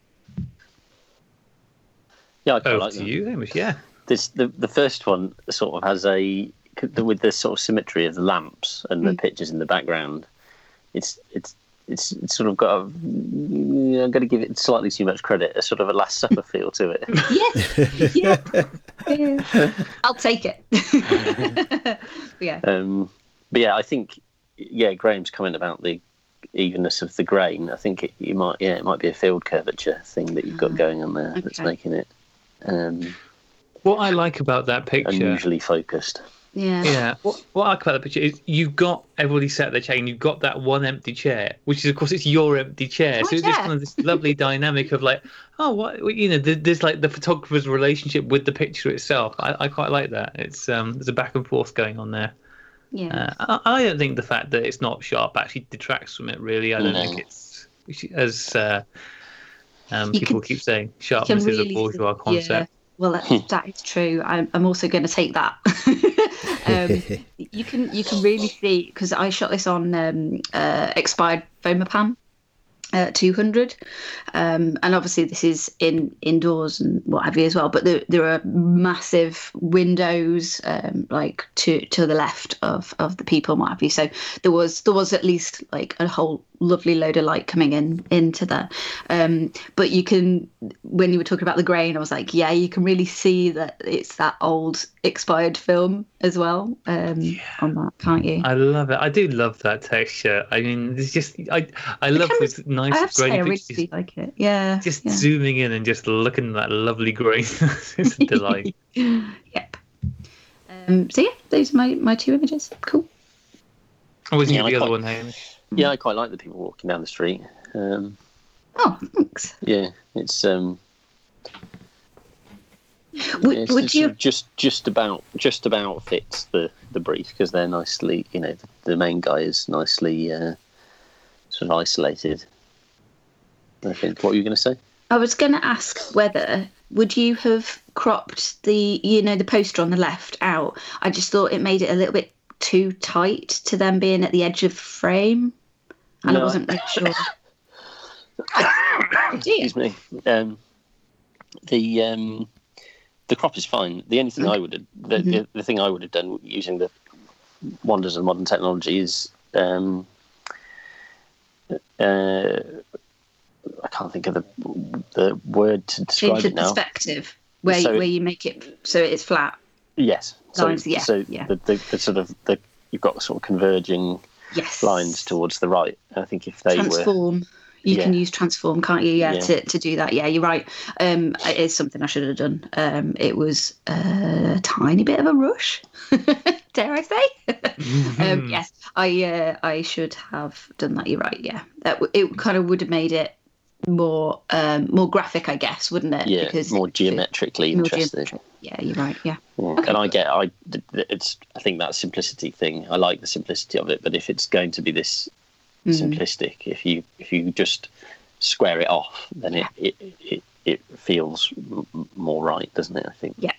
Yeah, I quite Over like to that. you, Hamish. Yeah. This the the first one sort of has a with the sort of symmetry of the lamps and the pictures in the background. It's it's it's, it's sort of got a, I'm going to give it slightly too much credit, a sort of a Last Supper feel to it. Yes, yeah, yeah. I'll take it. yeah, Um, but yeah, I think yeah, Graham's comment about the evenness of the grain. I think it, you might yeah, it might be a field curvature thing that you've got going on there that's Ah, making it um, What I like about that picture unusually focused. yeah, Yeah. What, what I like about the picture is you've got everybody sat at their chair and you've got that one empty chair, which is, of course, it's your empty chair. My so it's just kind of this lovely dynamic of like, oh, what, you know, there- there's like the photographer's relationship with the picture itself. I, I quite like that. It's um, There's a back and forth going on there. yeah. Uh, I, I don't think the fact that it's not sharp actually detracts from it, really. I don't No. think it's, as uh, um, people can- keep saying, You can sharpness is a bourgeois concept. Yeah. Well, that, that is true. I'm, I'm also going to take that. um, you can you can really see because I shot this on um, uh, expired Fomapan uh, 200, um, and obviously this is in indoors and what have you as well. But there, there are massive windows um, like to to the left of, of the people and what have you. So there was there was at least like a whole lovely load of light coming in into there. Um, but you can, when you were talking about the grain, I was like, yeah, you can really see that it's that old expired film as well um, yeah. on that, can't you? I love it. I do love that texture. I mean, it's just I I love this nice I have grain. I really like it. Yeah. Just yeah. zooming in and just looking at that lovely grain. it's a delight. yep. Um, so yeah, those are my, my two images. Cool. What was yeah, the other one, Hamish? Yeah, I quite like the people walking down the street. Um, oh, thanks. Yeah, it's um, would, it's, would it's you just just about just about fits the the brief because they're nicely, you know, the, the main guy is nicely uh, sort of isolated. I think. What were you going to say? I was going to ask whether would you have cropped the you know the poster on the left out? I just thought it made it a little bit too tight to them being at the edge of frame, and no. I wasn't really sure. Excuse me. Um, the um, the crop is fine. The only thing mm. I would have, the, mm-hmm. the, the, thing I would have done using the wonders of modern technology is um, uh, I can't think of the the word to describe Change it now. Perspective, where so where you make it so it's flat. Yes. Lines, so, yeah, so yeah. The, the, the, sort of the you've got sort of converging yes. lines towards the right. I think if they transform. Were, you yeah. can use transform, can't you? Yeah, yeah, To, to do that. Yeah, you're right. Um, it is something I should have done. Um, it was a tiny bit of a rush, dare I say? Mm-hmm. um, yes, I uh, I should have done that. You're right. Yeah, that, it kind of would have made it more um, more graphic, I guess, wouldn't it? Yeah, because more geometrically more interesting. Geometric. Yeah, you're right. Yeah, yeah. Okay. and I get, I it's, I think that simplicity thing. I like the simplicity of it, but if it's going to be this mm. simplistic, if you if you just square it off, then it it, it, it feels more right, doesn't it? I think. Yeah,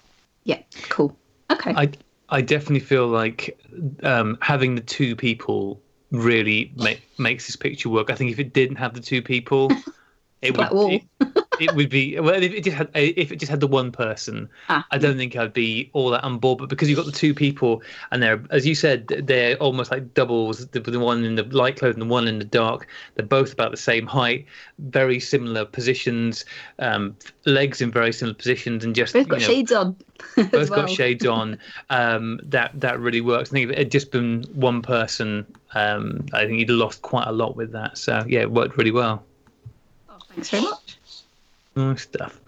yeah, cool. Okay. I I definitely feel like um, having the two people really make, makes this picture work. I think if it didn't have the two people, it would it, it, would be well if it just had if it just had the one person ah. i don't think i'd be all that on board but because you've got the two people and they're as you said they're almost like doubles the, the one in the light clothing the one in the dark they're both about the same height very similar positions um, legs in very similar positions and just both got know, shades on both well. got shades on um, that that really works i think if it had just been one person um, i think you'd lost quite a lot with that so yeah it worked really well Oh, Thanks very much. Nice stuff.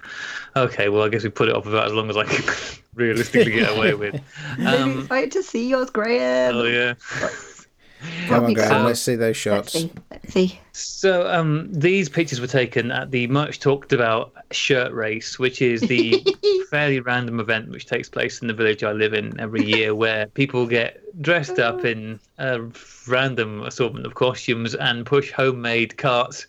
Okay, well, I guess we put it off about as long as I can realistically get away with. Um, excited to see yours, Graham. Oh yeah. Come on, Graham. Let's see those shots. Let's see. Let's see. So, um, these pictures were taken at the much talked about shirt race, which is the fairly random event which takes place in the village I live in every year, where people get dressed up in a random assortment of costumes and push homemade carts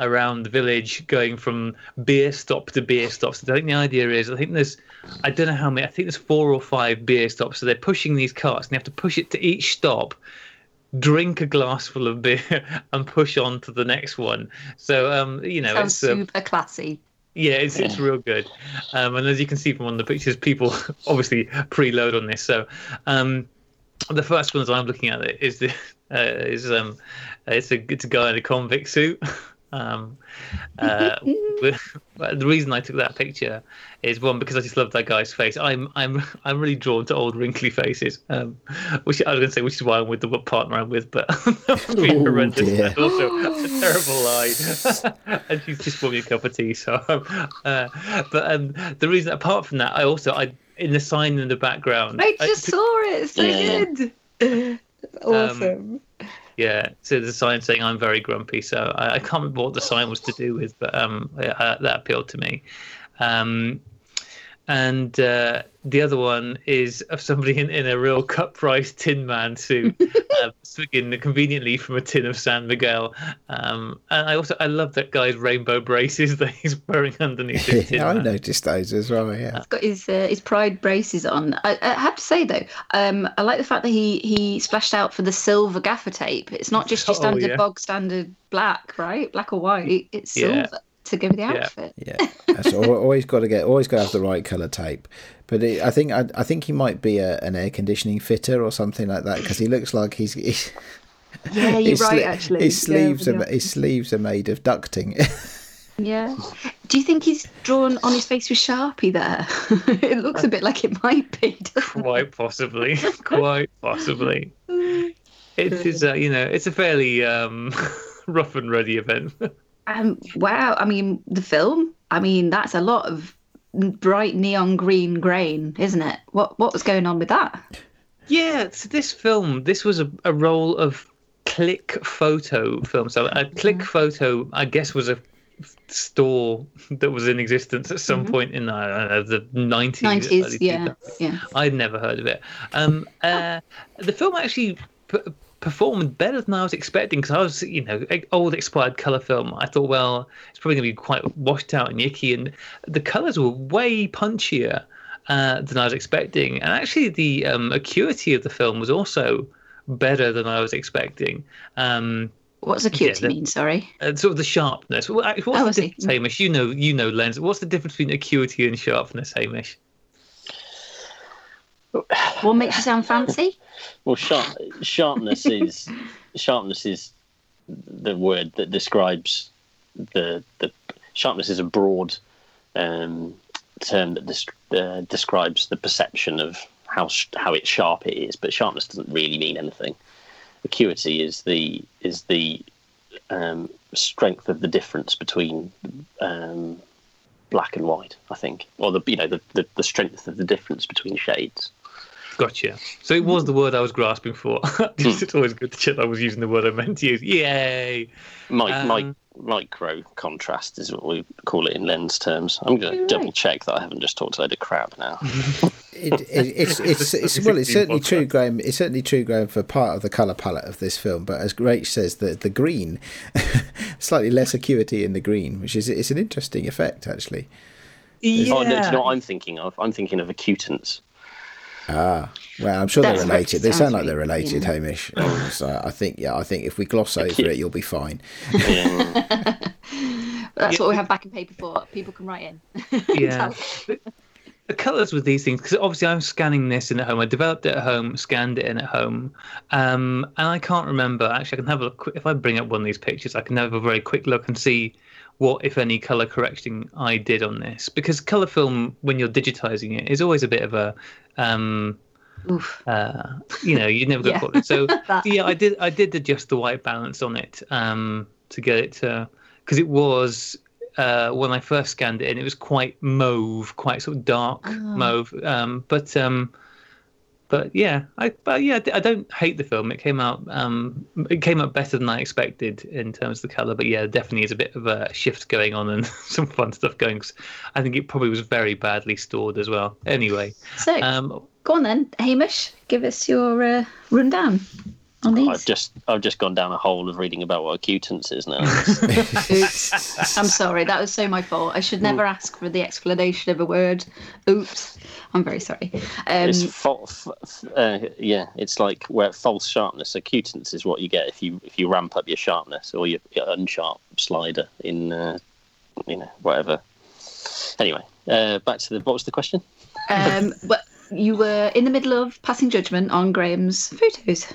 around the village going from beer stop to beer stop. So I think the idea is I think there's I don't know how many I think there's four or five beer stops. So they're pushing these carts and they have to push it to each stop, drink a glass full of beer and push on to the next one. So um, you know Sounds it's super classy. Yeah, it's it's real good. Um, and as you can see from one of the pictures, people obviously preload on this. So um, the first one that I'm looking at is the uh, is um it's a it's a guy in a convict suit. Um, uh, the reason I took that picture is one because I just love that guy's face. I'm I'm I'm really drawn to old wrinkly faces. Um, which I was going to say, which is why I'm with the partner I'm with, but that would be oh, horrendous. And also a terrible lie. and she's just brought me a cup of tea. So, uh, but um, the reason, apart from that, I also I in the sign in the background. I just I, saw it. So yeah. good. awesome. Yeah, so a sign saying I'm very grumpy. So I, I can't remember what the sign was to do with, but um, uh, that appealed to me. Um, and uh, the other one is of somebody in, in a real cut price tin man suit, uh, swigging conveniently from a tin of San Miguel. Um, and I also I love that guy's rainbow braces that he's wearing underneath his yeah, I noticed those as well. Yeah, he's got his uh, his pride braces on. I, I, have to say though, um, I like the fact that he he splashed out for the silver gaffer tape. It's not just your oh, standard oh, yeah. bog standard black, right? Black or white. It's silver. Yeah to go with the outfit. Yeah, yeah. always got to get, always got to have the right color tape. But it, I think I, I, think he might be a, an air conditioning fitter or something like that because he looks like he's. he's Yeah, you're His right. Actually, his sleeves really are his sleeves are made of ducting. Yeah. Do you think he's drawn on his face with Sharpie there? it looks a bit like it might be. doesn't Quite possibly. Quite possibly. it? It is, uh, you know, it's a fairly um, rough and ready event. Um, wow. I mean, the film. I mean, that's a lot of bright neon green grain, isn't it? What What was going on with that? Yeah, so this film, this was a, a role of Click Photo film. So a Click Photo, I guess, was a store that was in existence at some point in I don't know, the 90s. Nineties. Yeah. Yeah. I'd never heard of it. Um, uh, the film actually p- performed better than I was expecting because I was, you know, old expired color film. I thought, well, it's probably going to be quite washed out and icky, and the colors were way punchier uh, than I was expecting. And actually, the um, acuity of the film was also better than I was expecting. Um, What's acuity the- mean? Sorry. uh, sort of the sharpness. Well, What's Oh, the difference, Hamish? You know, you know, lens. What's the difference between acuity and sharpness, Hamish? What makes you sound fancy? Well, sharp, sharpness is sharpness is the word that describes the the sharpness is a broad um, term that des- uh, describes the perception of how sh- how it's sharp it is, but sharpness doesn't really mean anything. Acuity is the is the um, strength of the difference between um, black and white, I think, or the you know the, the, the strength of the difference between shades. Gotcha. So it was the word I was grasping for. it's always good to check I was using the word I meant to use. Yay! Mi- Um, mi- micro contrast is what we call it in lens terms. I'm going to Right. double check that I haven't just talked a load of crap now. it, it, it's, it's, it's well, it's certainly true, Graham. It's certainly true, Graham, for part of the color palette of this film. But as Rach says, the the green, slightly less acuity in the green, which is it's an interesting effect actually. Yeah. Oh, no, do you know what I'm thinking of? I'm thinking of acutance. Ah, well, I'm sure they're That's what related. They sound like like, they're related, yeah. Hamish. So I think, yeah, I think if we gloss over it, you'll be fine. Yeah. That's Yeah. what we have back in paper for. People can write in. yeah. the colours with these things because obviously I'm scanning this in at home. I developed it at home, scanned it in at home, um, and I can't remember. Actually, I can have a quick. If I bring up one of these pictures, I can have a very quick look and see what, if any, color correcting I did on this. Because color film, when you're digitizing it, is always a bit of a um, Oof. uh, you know, you never got Yeah. caught. So yeah, I did. I did adjust the white balance on it um, to get it to because it was uh, when I first scanned it, and it was quite mauve, quite sort of dark Oh. mauve. Um, but um, but yeah, I but yeah, I don't hate the film. It came out um, it came out better than I expected in terms of the color. But yeah, definitely is a bit of a shift going on and some fun stuff going. 'cause I think it probably was very badly stored as well. Anyway, So, um, go on then, Hamish. Give us your uh, rundown I've just I've just gone down a hole of reading about what acutance is now. Oops. I'm sorry. That was so my fault. I should never ask for the explanation of a word. Oops. I'm very sorry. Um, it's fa- f- f- uh, yeah, it's like where false sharpness. Acutance is what you get if you if you ramp up your sharpness or your, your unsharp slider in uh, you know whatever. Anyway, uh, back to the what was the question? um, but you were in the middle of passing judgment on Graham's photos.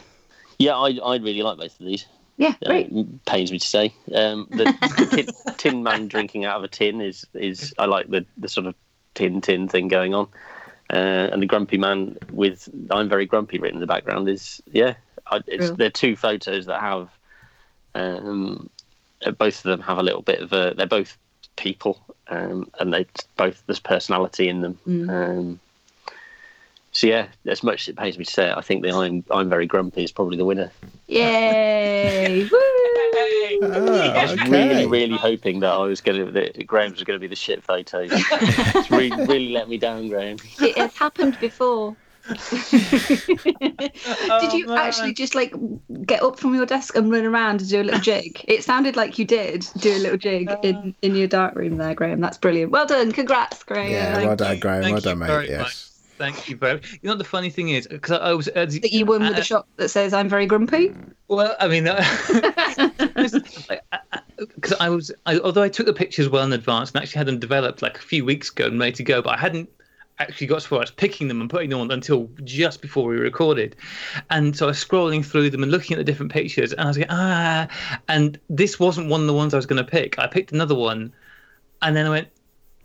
Yeah, I I really like both of these. Yeah, Uh, great. m- pains me to say. Um, the, the tin, tin man drinking out of a tin is is I like the the sort of tin tin thing going on, uh, and the grumpy man with I'm very grumpy written in the background is yeah. I, it's, True. they're two photos that have, um, uh, both of them have a little bit of a. They're both people, um, and they both there's personality in them. Mm. Um, so yeah, as much as it pains me to say it, I think the I'm I'm very grumpy is probably the winner. Yay! Woo! Ah, I was okay. really, really hoping that I was going to, that Graham was going to be the shit photo. it's really, really let me down, Graham. It has happened before. Did you man. actually just like get up from your desk and run around and do a little jig? It sounded like you did do a little jig in, in your dark room there, Graham. That's brilliant. Well done. Congrats, Graham. Yeah, Thank well done. Graham. Thank Well done, you mate. Yes. much. Thank you very. You know the funny thing is because I, I was as That you won with uh, a shot that says I'm very grumpy. Well, I mean, because I was, I, although I took the pictures well in advance and actually had them developed like a few weeks ago and ready to go, but I hadn't actually got as far as picking them and putting them on until just before we recorded. And so I was scrolling through them and looking at the different pictures, and I was like, ah. And this wasn't one of the ones I was going to pick. I picked another one, and then I went,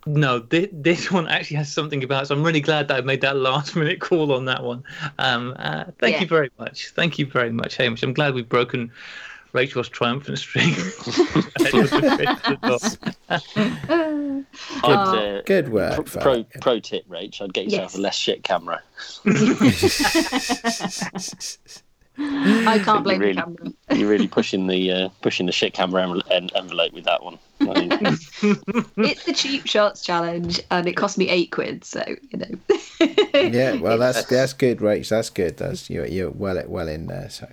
no, this, this one actually has something about. It. So I'm really glad that I made that last minute call on that one. Um, uh, thank Yeah. you very much. Thank you very much, Hamish. I'm glad we've broken Rachel's triumphant streak. I'd, Oh. uh, Good work. pro, fella. pro, pro tip, Rach. I'd get yourself Yes. a less shit camera. I can't blame really, the camera. You're really pushing the uh, pushing the shit camera envel- en- envelope with that one. It's the cheap shots challenge, and it cost me eight quid. So you know. yeah, well, that's that's good, Rach. That's good. That's you're you're well well in there. So,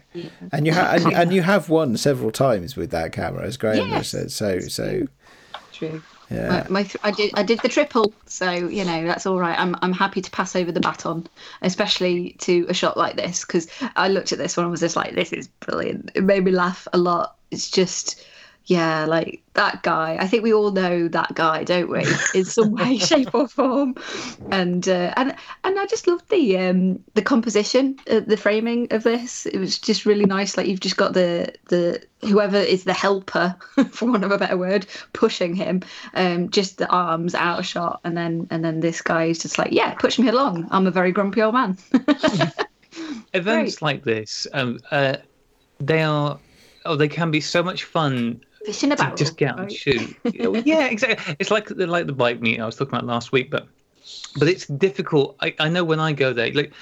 and you have and, and you have won several times with that camera, as Graham Yes. said. So so True. Yeah. My, my I did I did the triple, so you know that's all right. I'm I'm happy to pass over the baton, especially to a shot like this because I looked at this one and was just like, this is brilliant. It made me laugh a lot. It's just, yeah, like that guy. I think we all know that guy, don't we? In some way, shape, or form. And uh, and and I just loved the um the composition, uh, the framing of this. It was just really nice. Like you've just got the the whoever is the helper, for want of a better word, pushing him, um, just the arms out of shot, and then and then this guy is just like, yeah, push me along. I'm a very grumpy old man. Events like this, um, uh, they are, oh, they can be so much fun Fishing about. just get out and shoot. yeah, exactly. It's like the like the bike meet I was talking about last week, but but it's difficult. I, I know when I go there, like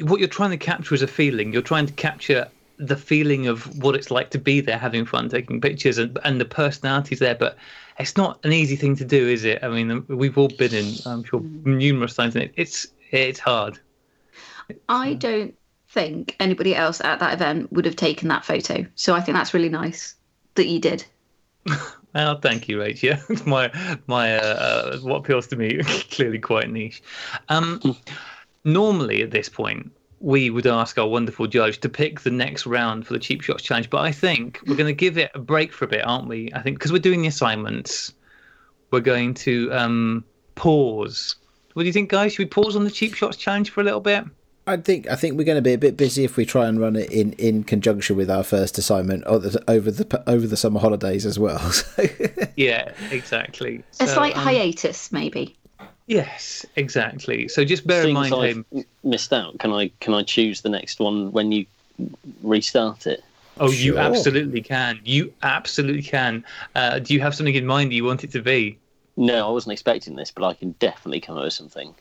what you're trying to capture is a feeling. You're trying to capture the feeling of what it's like to be there, having fun, taking pictures, and and the personalities there. But it's not an easy thing to do, is it? I mean, um, we've all been in, I'm sure, mm. numerous times, and it, it's it's hard. I don't think anybody else at that event would have taken that photo. So I think that's really nice that you did. Well, thank you, Rach. Yeah, my my uh, uh, what appeals to me clearly quite niche. Um, normally, at this point, we would ask our wonderful judge to pick the next round for the cheap shots challenge, but I think we're going to give it a break for a bit, aren't we? I think because we're doing the assignments, we're going to um, pause. What do you think, guys? Should we pause on the cheap shots challenge for a little bit? I think I think we're going to be a bit busy if we try and run it in, in conjunction with our first assignment over the over the, summer holidays as well. So, Yeah, exactly. A So, slight um, hiatus, maybe. Yes, exactly. So just bear in mind, I've Haim- missed out. Can I can I choose the next one when you restart it? Oh, you absolutely can. You absolutely can. Uh, do you have something in mind you want it to be? No, I wasn't expecting this, but I can definitely come up with something.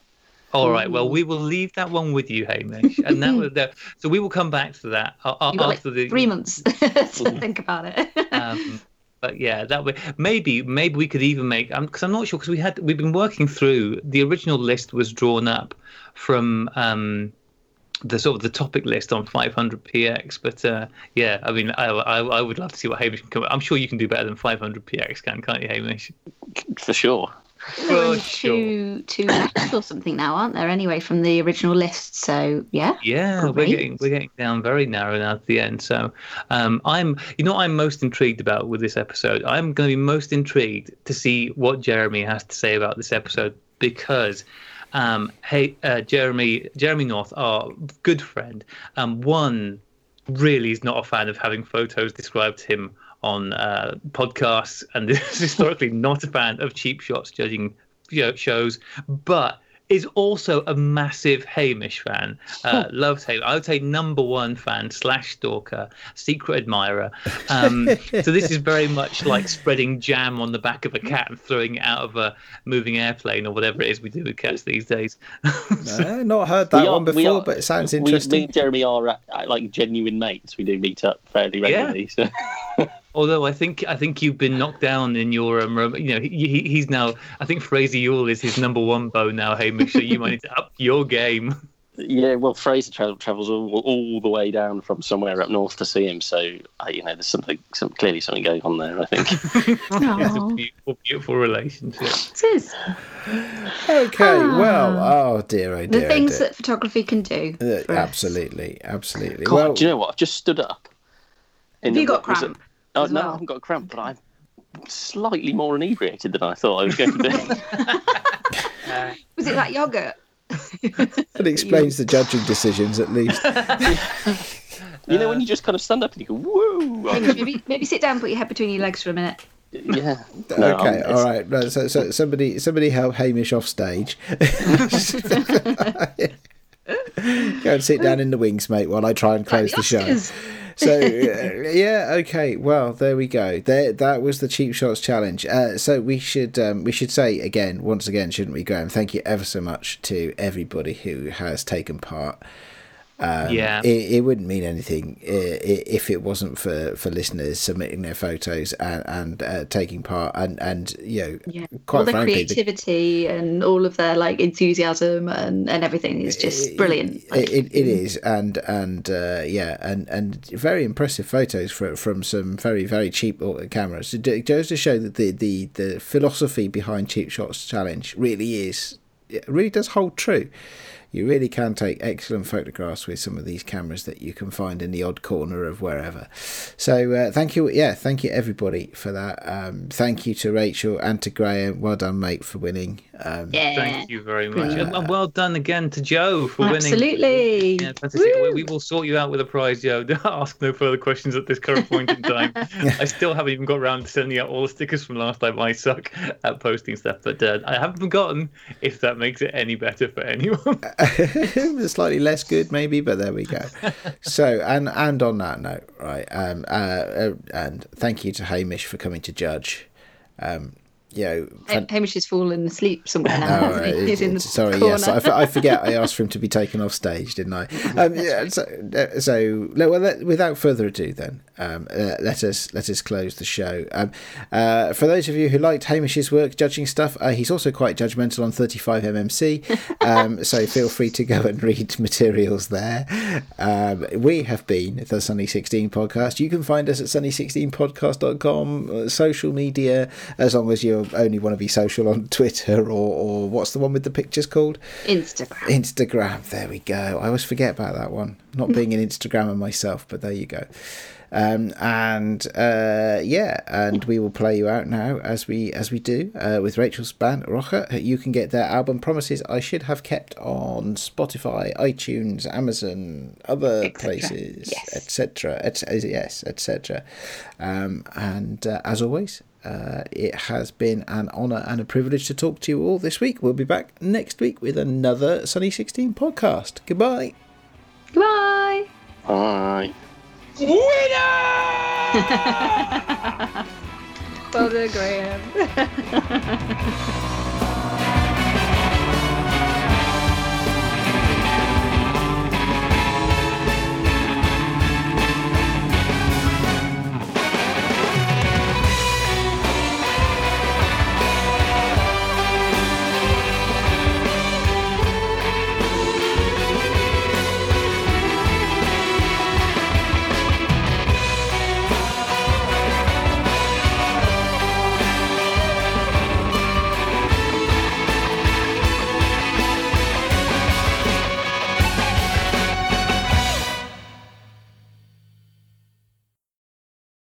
All right. Well, we will leave that one with you, Hamish, and that was that. So we will come back to that uh, uh, You've got like after the three months to think about it. Um, but yeah, that way maybe maybe we could even make because I'm not sure because we had we've been working through the original list was drawn up from um, the sort of the topic list on 500px. But uh, yeah, I mean, I, I I would love to see what Hamish can come. I'm sure you can do better than 500px, can can't you, Hamish? For sure. Only For sure. two two left or something now, aren't there? Anyway, from the original list. So yeah. Yeah, we're getting we're getting down very narrow now at the end. So, um, I'm you know what I'm most intrigued about with this episode. I'm going to be most intrigued to see what Jeremy has to say about this episode because, um, hey, uh, Jeremy Jeremy North, our good friend, um, one really is not a fan of having photos described to him on uh, podcasts, and is historically not a fan of cheap shots judging you know, shows, but is also a massive Hamish fan. Uh, loves Hamish. I would say number one fan slash stalker, secret admirer. Um, so this is very much like spreading jam on the back of a cat and throwing it out of a moving airplane or whatever it is we do with cats these days. no, not heard that We are- one before, are- but it sounds We, me and Jeremy are uh, like genuine mates. We do meet up fairly regularly. So Although I think I think you've been knocked down in your um, you know he, he, he's now I think Fraser Yule is his number one bow now Hamish so you might need to up your game. yeah, well, Fraser tra- travels all, all the way down from somewhere up north to see him. So uh, you know, there's something, some clearly something going on there. I think. It's a beautiful beautiful relationship. It is. Okay, well, Ah. oh dear, oh The dear, oh things dear. that photography can do. Uh, absolutely, absolutely. God, well, do you know what? I've just stood up. in Have the- you got was cramp? Oh as no, well? I haven't got a cramp, but I'm slightly more inebriated than I thought I was going to be. Was it that yogurt? It explains the judging decisions at least. You know when you just kind of stand up and you go, "Whoa!" Maybe, maybe sit down, put your head between your legs for a minute. yeah. No, I'm- okay, all right. right, So, so somebody, somebody help Hamish off stage. Go and sit down in the wings, mate, while I try and close the show. So uh, yeah, okay. Well, there we go. There, that was the cheap shots challenge. Uh, so we should um, we should say again, once again, shouldn't we, Graham? Thank you ever so much to everybody who has taken part. Um, Yeah. it, it wouldn't mean anything uh, if it wasn't for, for listeners submitting their photos and and uh, taking part and and you know Yeah. quite all their frankly the- creativity and all of their like enthusiasm and, and everything is just brilliant. It, Like, it, it is, and and uh, yeah, and and very impressive photos from from some very very cheap cameras. It goes to show that the the the philosophy behind Cheap Shots Challenge really is it really does hold true. You really can take excellent photographs with some of these cameras that you can find in the odd corner of wherever. So uh, thank you, yeah, thank you everybody for that. Um, thank you to Rachel and to Graham. Well done, mate, for winning. Um, yeah. Thank you very much, Brilliant. and, and well done again to Joe for winning. Absolutely. Yeah. We, we will sort you out with a prize, Joe. Ask no further questions at this current point in time. I still haven't even got around to sending out all the stickers from last time. I suck at posting stuff, but uh, I haven't forgotten. If that makes it any better for anyone. slightly less good maybe but there we go. So and and on that note right um uh, uh and thank you to Hamish for coming to judge um you know fan- Hamish is fallen asleep somewhere now. Oh, he? He's in the sorry, corner. yes, I, f- I forget. I asked for him to be taken off stage, didn't I? Um, yeah, so, uh, so well, let, without further ado, then um, uh, let us let us close the show. Um, uh, for those of you who liked Hamish's work judging stuff, uh, he's also quite judgmental on 35mmc. Um, so feel free to go and read materials there. Um, we have been the Sunny 16 podcast. You can find us at sunny16podcast.com, uh, social media, as long as you only want to be social on Twitter or, or what's the one with the pictures called? Instagram. Instagram. There we go. I always forget about that one. Not being an Instagrammer myself, but there you go. Um, and uh, yeah, and we will play you out now as we as we do uh, with Rachel's band Rocha. You can get their album Promises I Should Have Kept on Spotify, iTunes, Amazon, other Et places, Yes. etc. Et, yes, etc. Um, and uh, as always. Uh, it has been an honour and a privilege to talk to you all this week. We'll be back next week with another Sunny 16 podcast. Goodbye. Goodbye. Bye. Winner! Father Graham.